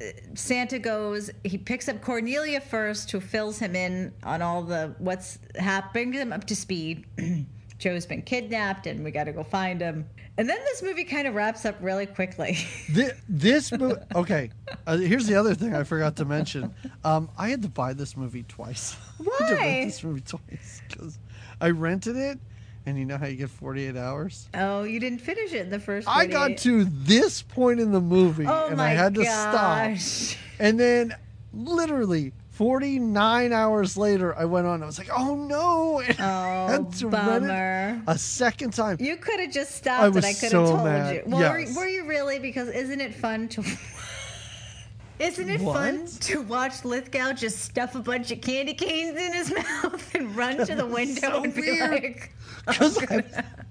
uh, Santa goes. He picks up Cornelia first, who fills him in on all the what's happening, brings him up to speed. *clears throat* Joe's been kidnapped, and we got to go find him. And then this movie kind of wraps up really quickly. *laughs* This, this movie. Okay, uh, here's the other thing I forgot to mention. Um, I had to buy this movie twice. *laughs* I had to Why? rent this movie twice because I rented it, and you know how you get 48 hours. oh, you didn't finish it in the first. I got to this point in the movie, Oh and I had to gosh. stop. And then, literally 49 hours later, I went on. I was like, "Oh no!" *laughs* And I Oh, had to it bummer. a second time. You could have just I stopped was and I could so have told mad. you. Well, were, Yes. were you really? Because isn't it fun to. *laughs* Isn't it fun What? to watch Lithgow just stuff a bunch of candy canes in his *laughs* mouth and run to the window so and be weird. like, oh, Because,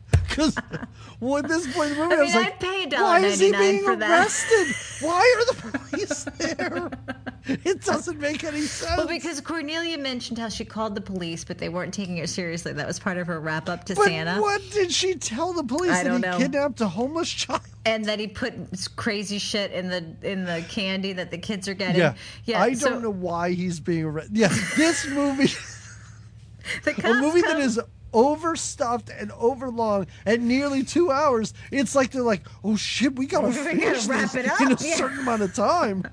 *laughs* because, well, at this point in the movie, I, I was like, I'd pay why is he being arrested? *laughs* Why are the police there? *laughs* It doesn't make any sense. Well, because Cornelia mentioned how she called the police, but they weren't taking it seriously. That was part of her wrap up to but Santa. what did she tell the police I that don't he know. kidnapped a homeless child? and that he put crazy shit in the in the candy that the kids are getting. Yeah, yeah. I so don't know why he's being arrested. Yeah, this movie, The a movie that come- is overstuffed and overlong at nearly two hours. It's like they're like, oh shit, we gotta *laughs* finish wrap this it up, *laughs* in a yeah. certain amount of time.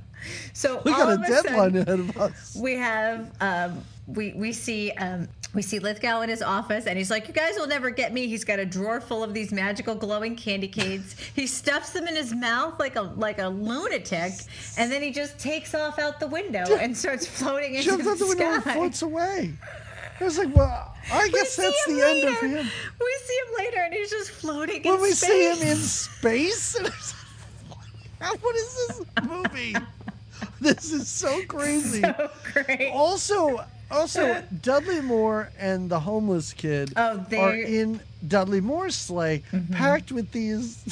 *laughs* so We got a of deadline sudden, ahead of us. we have um, we we see um, we see Lithgow in his office, and he's like, "You guys will never get me." He's got a drawer full of these magical glowing candy canes. he stuffs them in his mouth like a like a lunatic, and then he just takes off out the window and starts floating into Jumps the out the window and sky. floats away. I was like, well, I guess that's the end of later. him. We see him later, and he's just floating When we space. see him in space, and it's like, what is this movie? *laughs* This is so crazy. so great. Also, also *laughs* Dudley Moore and the homeless kid Oh, are in Dudley Moore's sleigh, Mm-hmm. packed with these.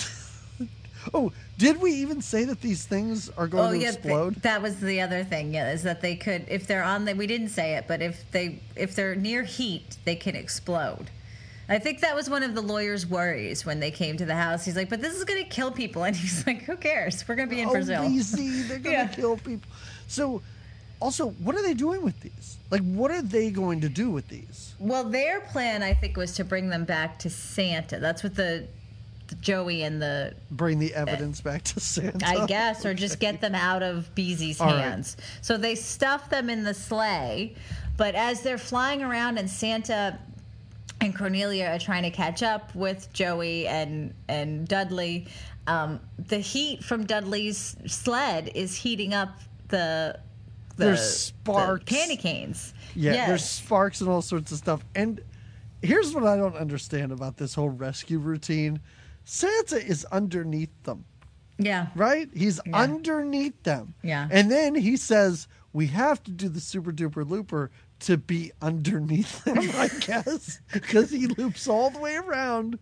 *laughs* oh, did we even say that these things are going Oh to yeah, th- explode? that was the other thing. Yeah, is that they could, if they're on the, we didn't say it, but if they, if they're near heat, they can explode. I think that was one of the lawyer's worries when they came to the house. He's like, "But this is going to kill people," *laughs* and he's like, "Who cares? We're going to be in oh, Brazil." BZ, they're going *laughs* to Yeah. kill people. So, also, what are they doing with these? Like, what are they going to do with these? Well, their plan, I think, was to bring them back to Santa. That's what the Joey and the Bring the evidence back to Santa? I guess, or just get them out of Beezy's All right. hands. So they stuff them in the sleigh, but as they're flying around and Santa and Cornelia are trying to catch up with Joey and and Dudley, um, the heat from Dudley's sled is heating up the the, There's the candy canes. Yeah, Yes. there's sparks and all sorts of stuff. And here's what I don't understand about this whole rescue routine Santa is underneath them, yeah. right? He's Yeah. underneath them. Yeah. And then he says, We have to do the super duper looper to be underneath them, *laughs* I guess, because he loops all the way around,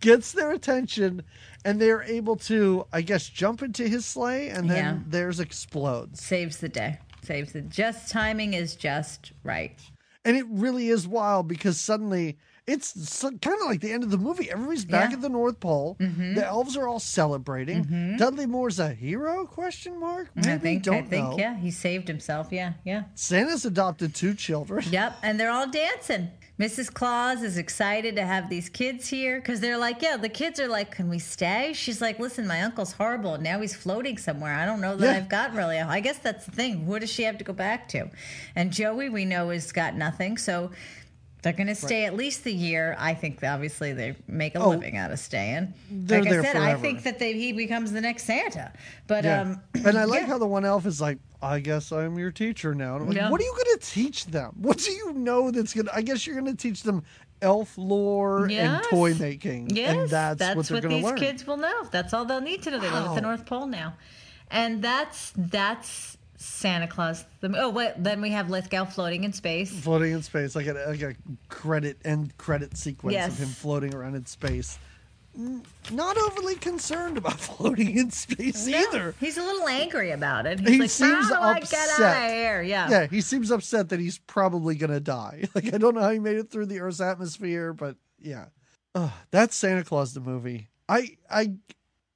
gets their attention, and they're able to, I guess, jump into his sleigh, and then Yeah. theirs explodes. Saves the day. Saves the just timing is just right. And it really is wild because suddenly it's kind of like the end of the movie. Everybody's back Yeah. at the North Pole. Mm-hmm. The elves are all celebrating. Dudley Moore's a hero? Question mark. Maybe I think don't I think know. yeah, he saved himself. Yeah, yeah. Santa's adopted two children. *laughs* Yep, and they're all dancing. Mrs. Claus is excited to have these kids here because they're like, yeah, the kids are like, can we stay? She's like, listen, my uncle's horrible. and Now he's floating somewhere. I don't know that Yeah. I've got really. I guess that's the thing. What does she have to go back to? And Joey, we know, has got nothing. So they're going to stay at least the year. I think obviously they make a Oh, living out of staying. they're like I said, I think that they, he becomes the next Santa. But Yeah. um, *clears throat* and I like yeah. how the one elf is like, I guess I'm your teacher now. Like, Yeah. what are you going to teach them? *laughs* What do you know that's going to, I guess you're going to teach them elf lore Yes. and toy making. Yes, and that's, what they're going these to learn. kids will know. That's all they'll need to know. They live at the North Pole now, and that's that's Santa Claus. The, oh, wait, then we have Lithgow floating in space. floating in space, like a, like a credit end credit sequence Yes. of him floating around in space. Not overly concerned about *laughs* floating in space No, either. he's a little angry about it. He's He like, seems "How do I get out upset. of here?" Yeah. Yeah, he seems upset that he's probably gonna die. *laughs* Like I don't know how he made it through the Earth's atmosphere, but yeah, Ugh, that's Santa Claus the movie. I I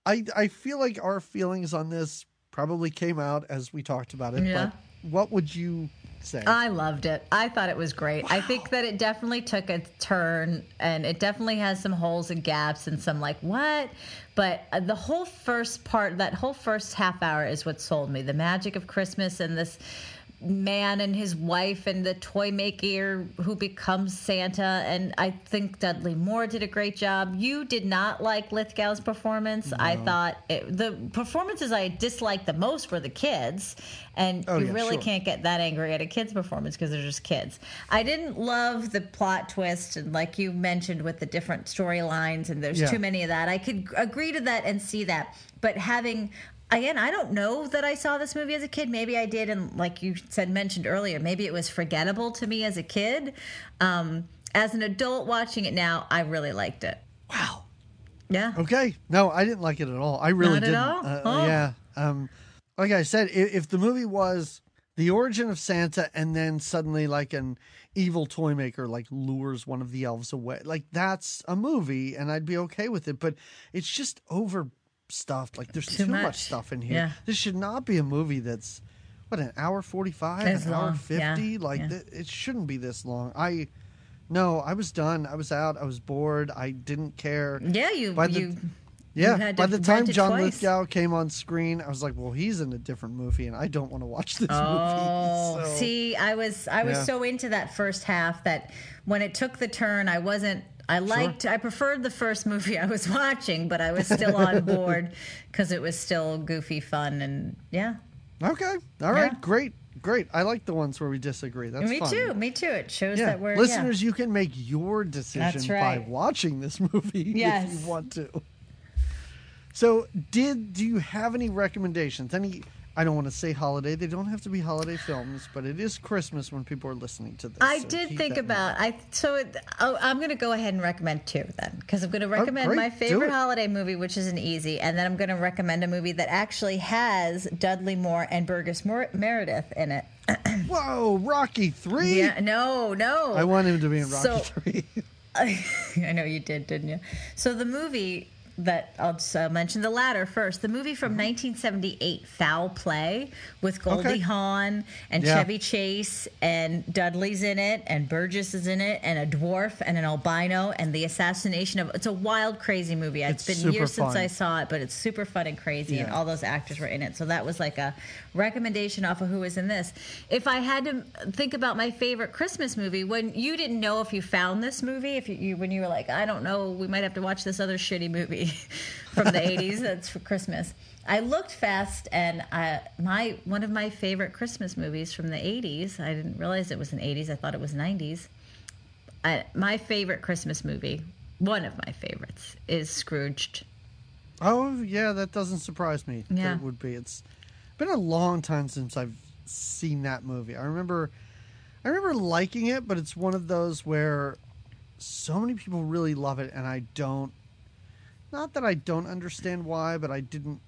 I I feel like our feelings on this probably came out as we talked about it. Yeah. But what would you say? I loved it. I thought it was great. I think that it definitely took a turn and it definitely has some holes and gaps and some like, what? But uh, the whole first part, that whole first half hour is what sold me. The magic of Christmas and this man and his wife and the toy maker who becomes Santa. And I think Dudley Moore did a great job. You did not like Lithgow's performance. I thought it, the performances I disliked the most were the kids. And Oh, you yeah, really sure. can't get that angry at a kid's performance because they're just kids. I didn't love the plot twist, and like you mentioned with the different storylines, and there's Yeah. too many of that. I could agree to that and see that, but having again, I don't know that I saw this movie as a kid. Maybe I did, and like you said mentioned earlier, maybe it was forgettable to me as a kid. Um, as an adult watching it now, I really liked it. wow. Yeah. Okay. No, I didn't like it at all. I really Not didn't. all? Uh, Oh. Yeah. Um, like I said, if, if the movie was the origin of Santa and then suddenly like an evil toy maker like lures one of the elves away, like that's a movie and I'd be okay with it. But it's just overstuffed. Like there's too, Too much. much. stuff in here. Yeah. This should not be a movie that's what an hour forty five, an hour fifty. Yeah. Like Yeah. th- it shouldn't be this long. I. No, I was done. I was out. I was bored. I didn't care. Yeah, you By the- you Yeah, by the time John twice. Lithgow came on screen, I was like, "Well, he's in a different movie, and I don't want to watch this Oh, movie." So, see, I was I was so into that first half that when it took the turn, I wasn't. I liked. I preferred the first movie I was *laughs* watching, but I was still on *laughs* board because it was still goofy, fun, and yeah. okay, all right, Yeah. great, great. I like the ones where we disagree. That's me fun. too. Me too. It shows Yeah, that we're yeah. listeners, you can make your decision That's by watching this *laughs* movie if you want to. So, did do you have any recommendations? Any? I don't want to say holiday. They don't have to be holiday films, but it is Christmas when people are listening to this. I so did think mind. about I so it, oh, I'm going to go ahead and recommend two then because I'm going to oh, recommend great. my favorite holiday movie, which is an easy, and then I'm going to recommend a movie that actually has Dudley Moore and Burgess Mer- Meredith in it. *clears throat* Whoa, Rocky three. Yeah, no, no. I want him to be in Rocky So- three. *laughs* I know you did, didn't you? So the movie that I'll just uh, mention the latter first. The movie from 1978, Foul Play, with Goldie Okay. Hawn and Yeah. Chevy Chase, and Dudley's in it, and Burgess is in it, and a dwarf and an albino, and the assassination of. It's a wild, crazy movie. It's It's been years since. I saw it, but it's super fun and crazy, and all those actors were in it. So that was like a recommendation off of who was in this. If I had to think about my favorite Christmas movie, when you didn't know if you found this movie, if you, you when you were like, I don't know, we might have to watch this other shitty movie. *laughs* from the 80s that's for Christmas. I looked fast, and I, my one of my favorite Christmas movies from the 80s. I didn't realize it was in 80s. I thought it was 90s. I, my favorite Christmas movie, one of my favorites, is Scrooged. Oh yeah, that doesn't surprise me. that Yeah. it would be. It's been a long time since I've seen that movie. I remember, I remember liking it, but it's one of those where so many people really love it, and I don't. Not that I don't understand why, but I didn't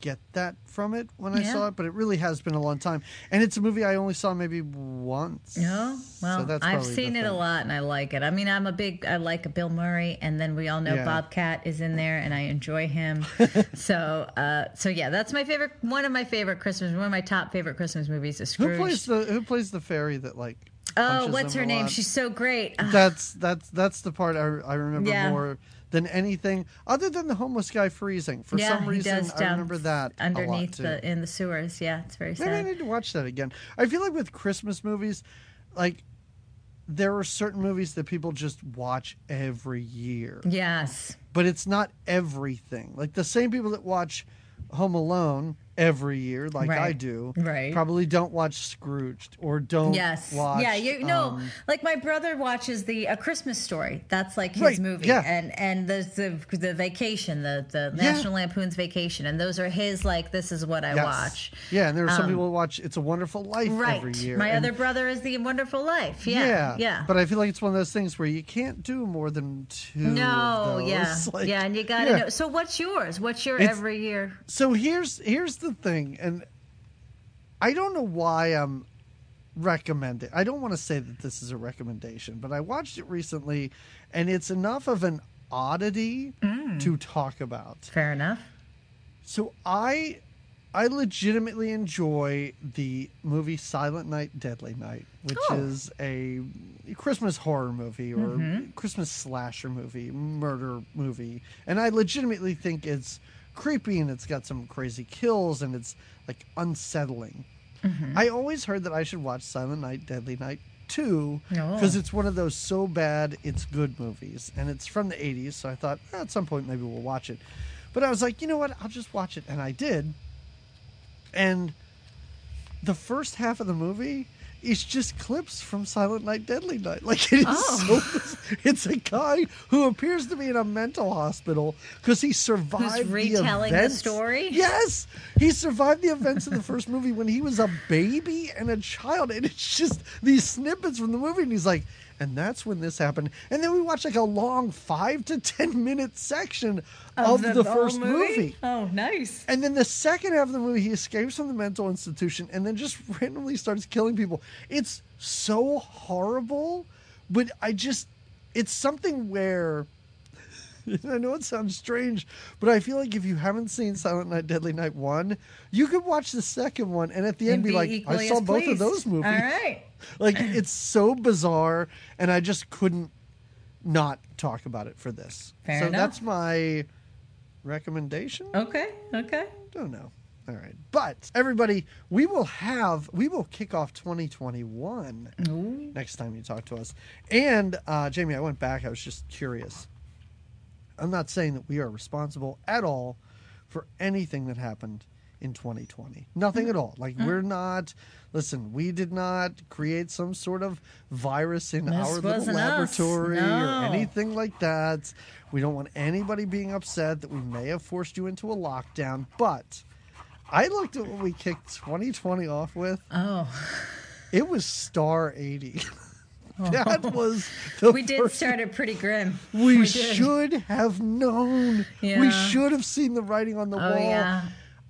get that from it when I saw it. But it really has been a long time, and it's a movie I only saw maybe once. No, well, So I've seen it a lot and I like it. I mean, I'm a big, I like Bill Murray, and then we all know Yeah. Bobcat is in there, and I enjoy him. *laughs* so, uh, so yeah, that's my favorite. One of my favorite Christmas, one of my top favorite Christmas movies is Who plays the Who plays the fairy that like? oh, what's her name? lot? She's so great. That's that's that's the part I, I remember Yeah. more than anything, other than the homeless guy freezing. For yeah, some reason, I remember that underneath the in the sewers. Yeah, it's very Maybe I need to watch that again. I feel like with Christmas movies, like there are certain movies that people just watch every year, Yes, but it's not everything. Like the same people that watch Home Alone every year, like I do, Right. probably don't watch Scrooged or don't yes, watch. yeah. You know, um, like my brother watches the A Christmas Story. That's like his Right, movie, yeah. and and the the the Vacation, the the Yeah. National Lampoon's Vacation, and those are his like. This is what I yes. watch. Yeah, and there are some Um, people who watch It's a Wonderful Life Right. every year. My and- other brother is The Wonderful Life. Yeah. Yeah. But I feel like it's one of those things where you can't do more than two. no, yeah, *laughs* Like, yeah, and you got to yeah. know. So, what's yours? What's your It's- every year? So here's here's the thing, and I don't know why I'm recommending. I don't want to say that this is a recommendation, but I watched it recently, and it's enough of an oddity Mm. to talk about. Fair enough. So I I legitimately enjoy the movie Silent Night Deadly Night, which Oh. is a Christmas horror movie or Mm-hmm. Christmas slasher movie, murder movie. And I legitimately think it's creepy and it's got some crazy kills and it's like unsettling. Mm-hmm. I always heard that I should watch Silent Night Deadly Night 2 Oh. because it's one of those so bad it's good movies and it's from the 80s so i thought "Eh, at some point maybe we'll watch it but i was like you know what i'll just watch it and i did and the first half of the movie is just clips from Silent Night, Deadly Night. *laughs* Like it is Oh. so. *laughs* It's a guy who appears to be in a mental hospital because he survived retelling the, the story? Yes, he survived the events of the first movie when he was a baby and a child, and it's just these snippets from the movie, and he's like. And that's when this happened. And then we watch like a long five to ten minute section of, the, whole first movie. Oh, nice. And then the second half of the movie, he escapes from the mental institution and then just *laughs* randomly starts killing people. It's so horrible, but I just, it's something where. *laughs* I know it sounds strange, but I feel like if you haven't seen Silent Night, Deadly Night 1, you could watch the second one and at the end And be, like, I saw both of those movies. All right. *laughs* Like, it's so bizarre, and I just couldn't not talk about it for this. Fair so enough. that's my recommendation. Okay. Okay. Don't know. All right. But everybody, we will have we will kick off 2021 Ooh. next time you talk to us. And uh, Jamie, I went back. I was just curious. I'm not saying that we are responsible at all for anything that happened in 2020. Nothing at mm-hmm. all. Like mm-hmm. we're not. Listen, we did not create some sort of virus in This our little laboratory or anything like that. We don't want anybody being upset that we may have forced you into a lockdown. But I looked at what we kicked 2020 off with. Oh, It was Star 80. *laughs* *laughs* that oh. was the we did first start it pretty grim. we, did. should have known. We should have seen the writing on the Oh wall. yeah.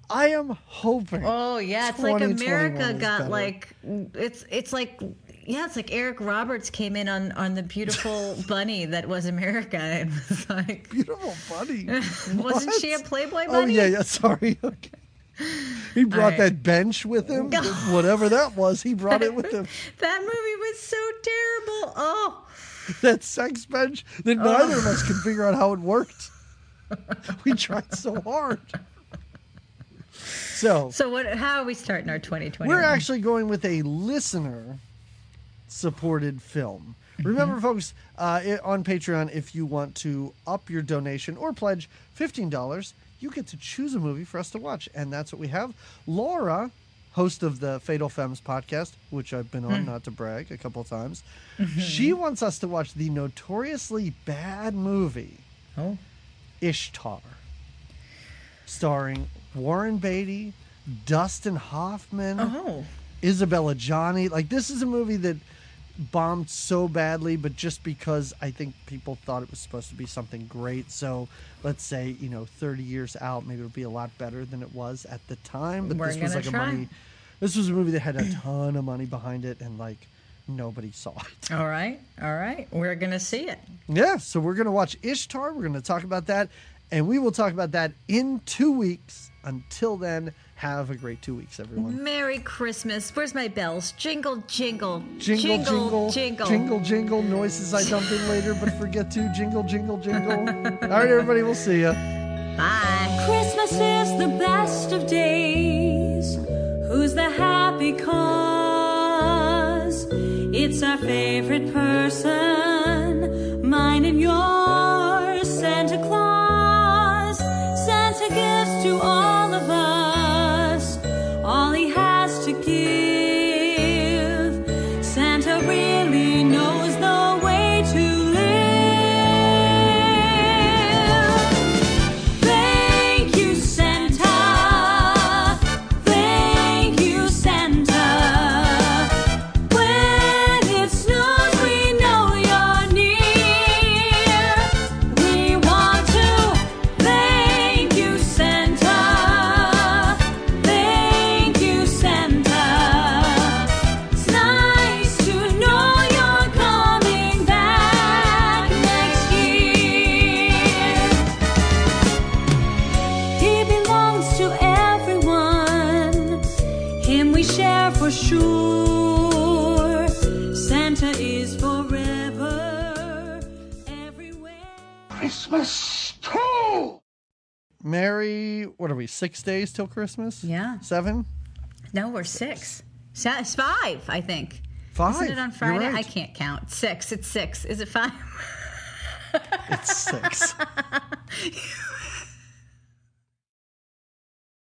I am hoping. Oh yeah. It's like America got like it's it's like yeah, it's like Eric Roberts came in on on the beautiful *laughs* bunny that was America and was like Beautiful bunny. *laughs* wasn't she a Playboy Oh bunny? yeah, yeah. Sorry. Okay. He brought right. that bench with him. Whatever that was, he brought it with him. That movie was so terrible. Oh. *laughs* That sex bench that neither of us could figure out how it worked. *laughs* We tried so hard. So So what? How are we starting our 2020? We're actually going with a listener supported film. Remember, folks, uh, i- on Patreon, if you want to up your donation or pledge $15, you get to choose a movie for us to watch. And that's what we have. Laura, host of the Fatal Femmes podcast, which I've been on, hmm. not to brag, a couple of times, mm-hmm. she wants us to watch the notoriously bad movie Oh. Ishtar, starring Warren Beatty, Dustin Hoffman. Oh. Isabelle Adjani. Like this is a movie that bombed so badly, but just because I think people thought it was supposed to be something great. So let's say, you know, 30 years out, maybe it'll be a lot better than it was at the time. But We're this was like try. a money this was a movie that had a ton of money behind it and like nobody saw it. *laughs* All right. All right. We're going to see it. Yeah, so we're gonna watch Ishtar. We're gonna talk about that, and we will talk about that in two weeks. Until then, have a great two weeks, everyone. Merry Christmas. Where's my bells? Jingle, jingle, Jingle, jingle, jingle. jingle, jingle, noises I dump in later, but forget to jingle, jingle, jingle. All right, everybody, we'll see you. Bye. Christmas is the best of days. Who's the happy cause? It's our favorite person, mine and yours, Santa Claus. Santa gives to all what are we, six days till Christmas? Yeah. Seven? No, we're six. It's five, I think. Five. Isn't it on Friday? right. I can't count. Six. It's six. Is it five? It's six. *laughs*